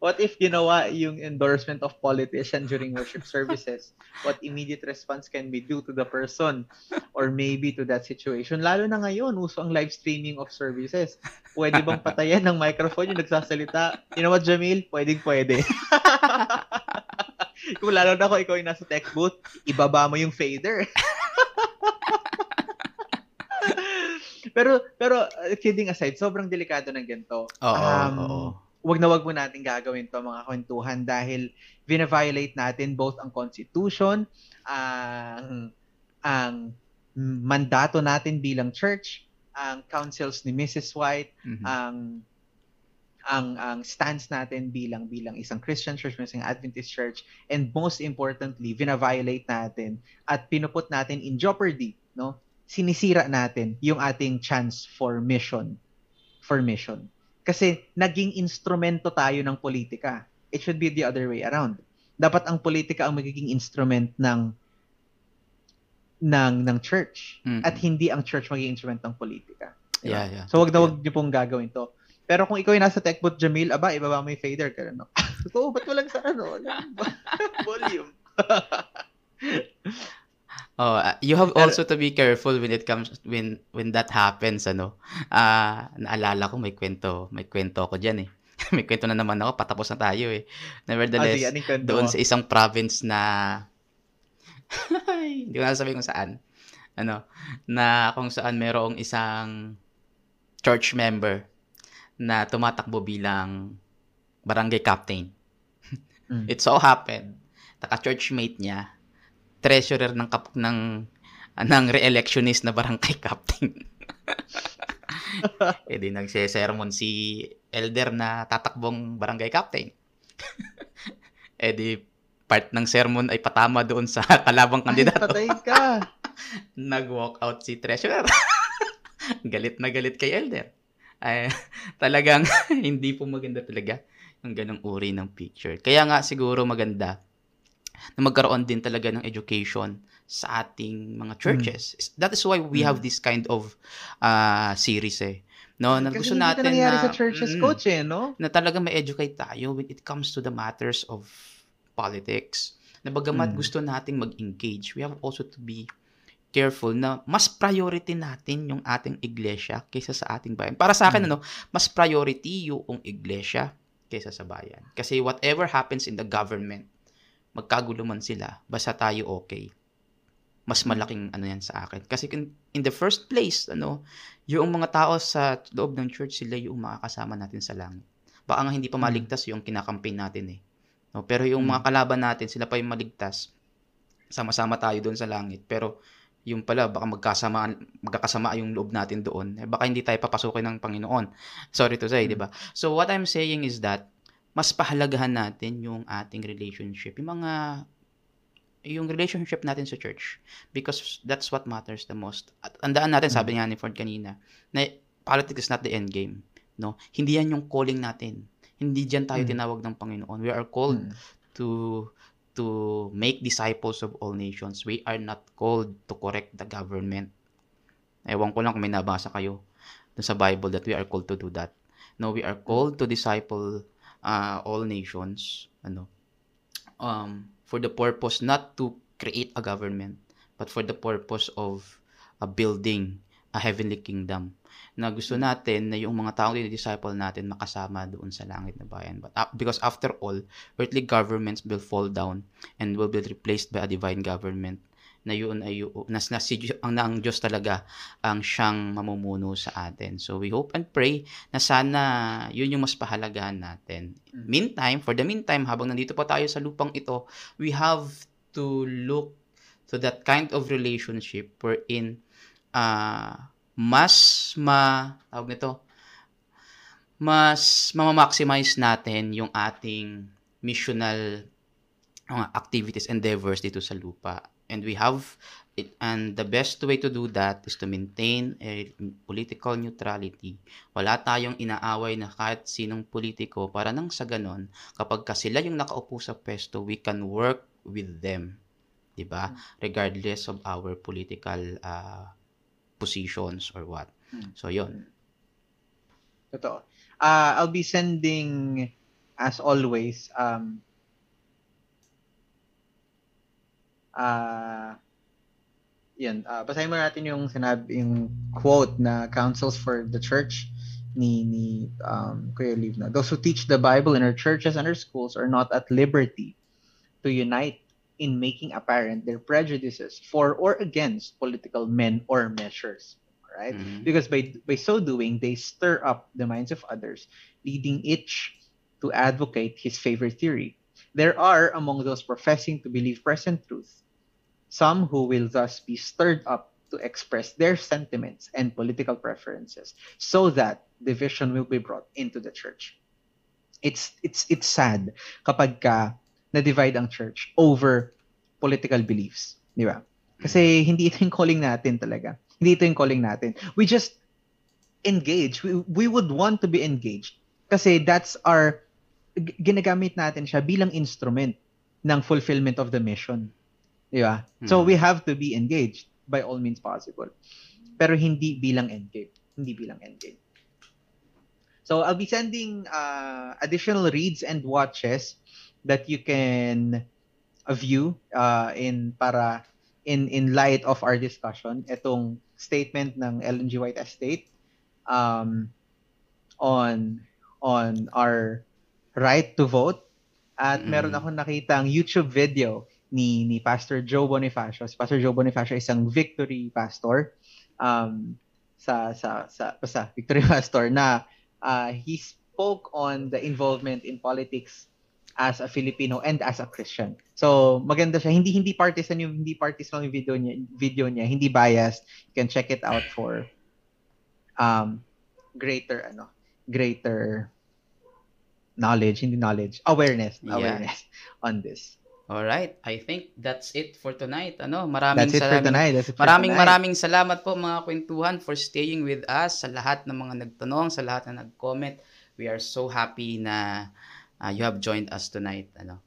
what if ginawa yung endorsement of politician during worship services? What immediate response can we do to the person or maybe to that situation? Lalo na ngayon, uso ang live streaming of services. Pwede bang patayan ng microphone yung nagsasalita? You know what, Jamil? Pwedeng pwede. [laughs] Kung lalo na ako, ikaw yung nasa tech booth, ibaba mo yung fader. [laughs] pero pero uh, kidding aside, sobrang delikado ng ganito. Oo, Um, oo. Wag na wag mo natin gagawin to mga kwentuhan dahil vina-violate natin both ang constitution, ang ang mandato natin bilang church, ang councils ni Mrs. White, Mhm. ang ang ang stance natin bilang bilang isang Christian church, isang Adventist church, and most importantly, vina-violate natin at pinuput natin in jeopardy, no? Sinisira natin yung ating chance for mission, for mission. Kasi naging instrumento tayo ng politika. It should be the other way around. Dapat ang politika ang magiging instrument ng ng ng church Mm. at hindi ang church magiging instrument ng politika. Diba? Yeah, yeah. So wag na wag niyo pong gagawin to. Pero kung ikaw yung nasa tech booth, Jamil, aba, ibaba mo yung fader ka no? [laughs] Oo, ba't walang sa ano? [laughs] Volume. [laughs] Oh, uh, you have also to be careful when it comes when when that happens ano. Ah, naalala ko may kwento, may kwento ako diyan eh. [laughs] may kwento na naman ako, patapos na tayo eh. Ah, sige, Nevertheless, kwento doon sa isang province na [laughs] hindi ko na sabihin kung saan. Ano, na kung saan merong isang church member na tumatakbo bilang barangay captain. Mm. It so happened, taka-churchmate niya, treasurer ng kap ng ng re-electionist na barangay [laughs] captain. [laughs] eh di nagse-sermon si elder na tatakbong barangay captain. [laughs] eh di part ng sermon ay patama doon sa kalabang Ay, kandidato. patay ka. Nag-walk out si treasurer. galit na galit kay elder. Ay, talagang hindi po maganda talaga yung ganong uri ng picture. Kaya nga siguro maganda na magkaroon din talaga ng education sa ating mga churches. That is why we have this kind of uh, series eh. No, na Kasi gusto natin na sa churches, Mm, coach, eh, no? na talaga ma-educate tayo when it comes to the matters of politics. Na bagamat Mm. gusto nating mag-engage, we have also to be careful na mas priority natin yung ating iglesia kaysa sa ating bayan. Para sa akin, Mm. ano, mas priority yung iglesia kaysa sa bayan. Kasi whatever happens in the government, magkagulo man sila, basta tayo okay. Mas malaking ano yan sa akin. Kasi in, the first place, ano, yung mga tao sa loob ng church, sila yung makakasama natin sa langit. Baka nga hindi pa Mm. maligtas yung kinakampaign natin eh. No, pero yung Mm. mga kalaban natin, sila pa yung maligtas. Sama-sama tayo doon sa langit. Pero yung pala, baka magkasama, magkakasama yung loob natin doon. Eh, baka hindi tayo papasukin ng Panginoon. Sorry to say, Mm. di ba? So what I'm saying is that, mas pahalagahan natin yung ating relationship. Yung mga yung relationship natin sa church because that's what matters the most. At andaan natin, sabi nga ni Ford kanina, na politics is not the end game. No? Hindi yan yung calling natin. Hindi diyan tayo Mm. tinawag ng Panginoon. We are called Mm. to to make disciples of all nations. We are not called to correct the government. Ewan ko lang kung may nabasa kayo sa Bible that we are called to do that. No, we are called to disciple uh, all nations. Ano? um, for the purpose not to create a government, but for the purpose of uh, building a heavenly kingdom. Na gusto natin na yung mga taong disciple natin makasama doon sa langit na bayan. But uh, because after all, earthly governments will fall down and will be replaced by a divine government na yun ay yun, nas, nas, si, ang, ang Diyos talaga ang siyang mamumuno sa atin. So we hope and pray na sana yun yung mas pahalagahan natin. Mm. Meantime, for the meantime, habang nandito pa tayo sa lupang ito, we have to look to that kind of relationship wherein uh, mas ma tawag nito mas mama-maximize natin yung ating missional uh, activities endeavors dito sa lupa and we have it, and the best way to do that is to maintain a political neutrality. Wala tayong inaaway na kahit sinong politiko para nang sa ganon, kapag ka sila yung nakaupo sa pwesto, we can work with them. 'Di ba? Regardless of our political uh, positions or what. Hmm. So, yon. Totoo. Uh, I'll be sending, as always, um, uh, yun, uh, basahin mo natin yung sinabi, yung quote na counsels for the church ni, ni um, Kuya Livna. Those who teach the Bible in our churches and our schools are not at liberty to unite in making apparent their prejudices for or against political men or measures. Right? Mhm. Because by by so doing, they stir up the minds of others, leading each to advocate his favorite theory. There are among those professing to believe present truth some who will thus be stirred up to express their sentiments and political preferences so that division will be brought into the church. It's it's it's sad kapag ka na-divide ang church over political beliefs, di ba? Kasi mm-hmm. hindi ito yung calling natin talaga. Hindi ito yung calling natin. We just engage. We, we would want to be engaged. Kasi that's our, ginagamit natin siya bilang instrument ng fulfillment of the mission. Di ba? So Mhm. we have to be engaged by all means possible. Pero hindi bilang endgame. Hindi bilang endgame. So I'll be sending uh, additional reads and watches that you can view uh, in para in in light of our discussion itong statement ng Ellen G. White Estate um, on on our right to vote at Mm. meron ako nakitang YouTube video ni ni Pastor Joe Bonifacio. Si Pastor Joe Bonifacio isang victory pastor um, sa sa sa basta victory [laughs] pastor na uh, he spoke on the involvement in politics as a Filipino and as a Christian. So maganda siya. Hindi hindi partisan yung hindi partisan yung video niya, video niya, hindi biased. You can check it out for um greater ano, greater knowledge, hindi knowledge, awareness, Yeah. awareness on this. All right. I think that's it for tonight. Ano, maraming That's it for salamat. tonight. That's it for Maraming tonight. maraming salamat po mga kwentuhan for staying with us sa lahat ng mga nagtanong, sa lahat na nag-comment. We are so happy na uh, you have joined us tonight. Ano?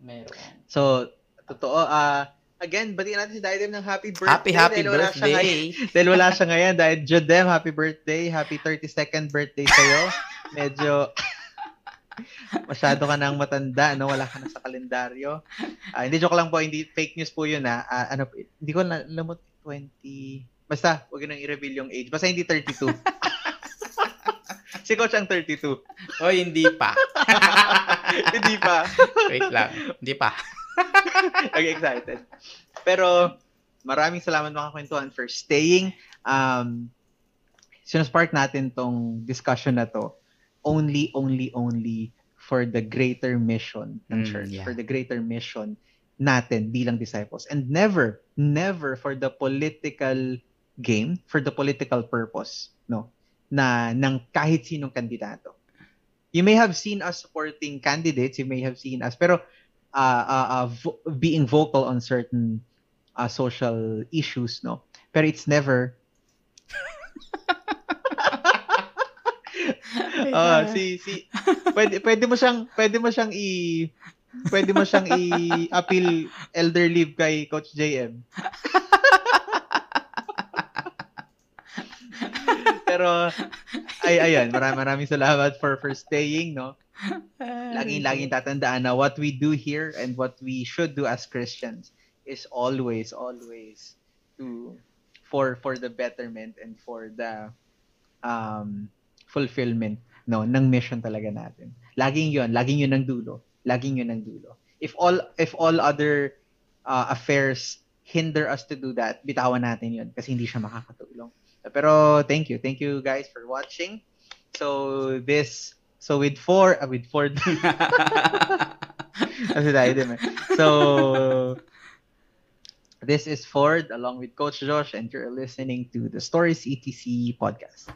Meron. So, totoo. ah again, batiin natin si Diadem ng happy birthday. Happy happy dahil wala siya ngayon. birthday. [laughs] dahil wala siya ngayon. Dahil Jodem, happy birthday. Happy 32nd birthday sa'yo. [laughs] Medyo masyado ka nang matanda, no? Wala ka na sa kalendaryo. Ah, hindi joke lang po, hindi fake news po yun? Ah, ano, po, hindi ko na, alam mo, 20... Basta, huwag yun nang i-reveal yung age. Basta hindi 32. [laughs] si Coach ang 32. Oy, hindi pa. hindi pa. Wait lang. Hindi pa. [laughs] okay, excited. Pero maraming salamat mga kwentuhan for staying. Um, sinuspark natin tong discussion na to only, only, only for the greater mission ng Mm, church, yeah. for the greater mission natin bilang disciples. And never, never for the political game, for the political purpose, no? Na ng kahit sinong kandidato. You may have seen us supporting candidates, you may have seen us, pero uh, uh, uh, vo- being vocal on certain uh, social issues, no? Pero it's never Ah, si si pwede pwede mo siyang pwede mo siyang i pwede mo siyang i-appeal elder leave kay Coach JM. Pero ay ayan, maraming maraming salamat for for staying, no? [laughs] laging laging tatandaan na what we do here and what we should do as Christians is always always to for for the betterment and for the um fulfillment no ng mission talaga natin. Laging 'yon, laging 'yon ang dulo. Laging 'yon ang dulo. If all if all other uh, affairs hinder us to do that, bitawan natin 'yon kasi hindi siya makakatulong. Pero thank you. Thank you guys for watching. So this so with four uh, with four [laughs] Kasi tayo din eh. So this is Ford along with Coach Josh and you're listening to the Stories ETC podcast.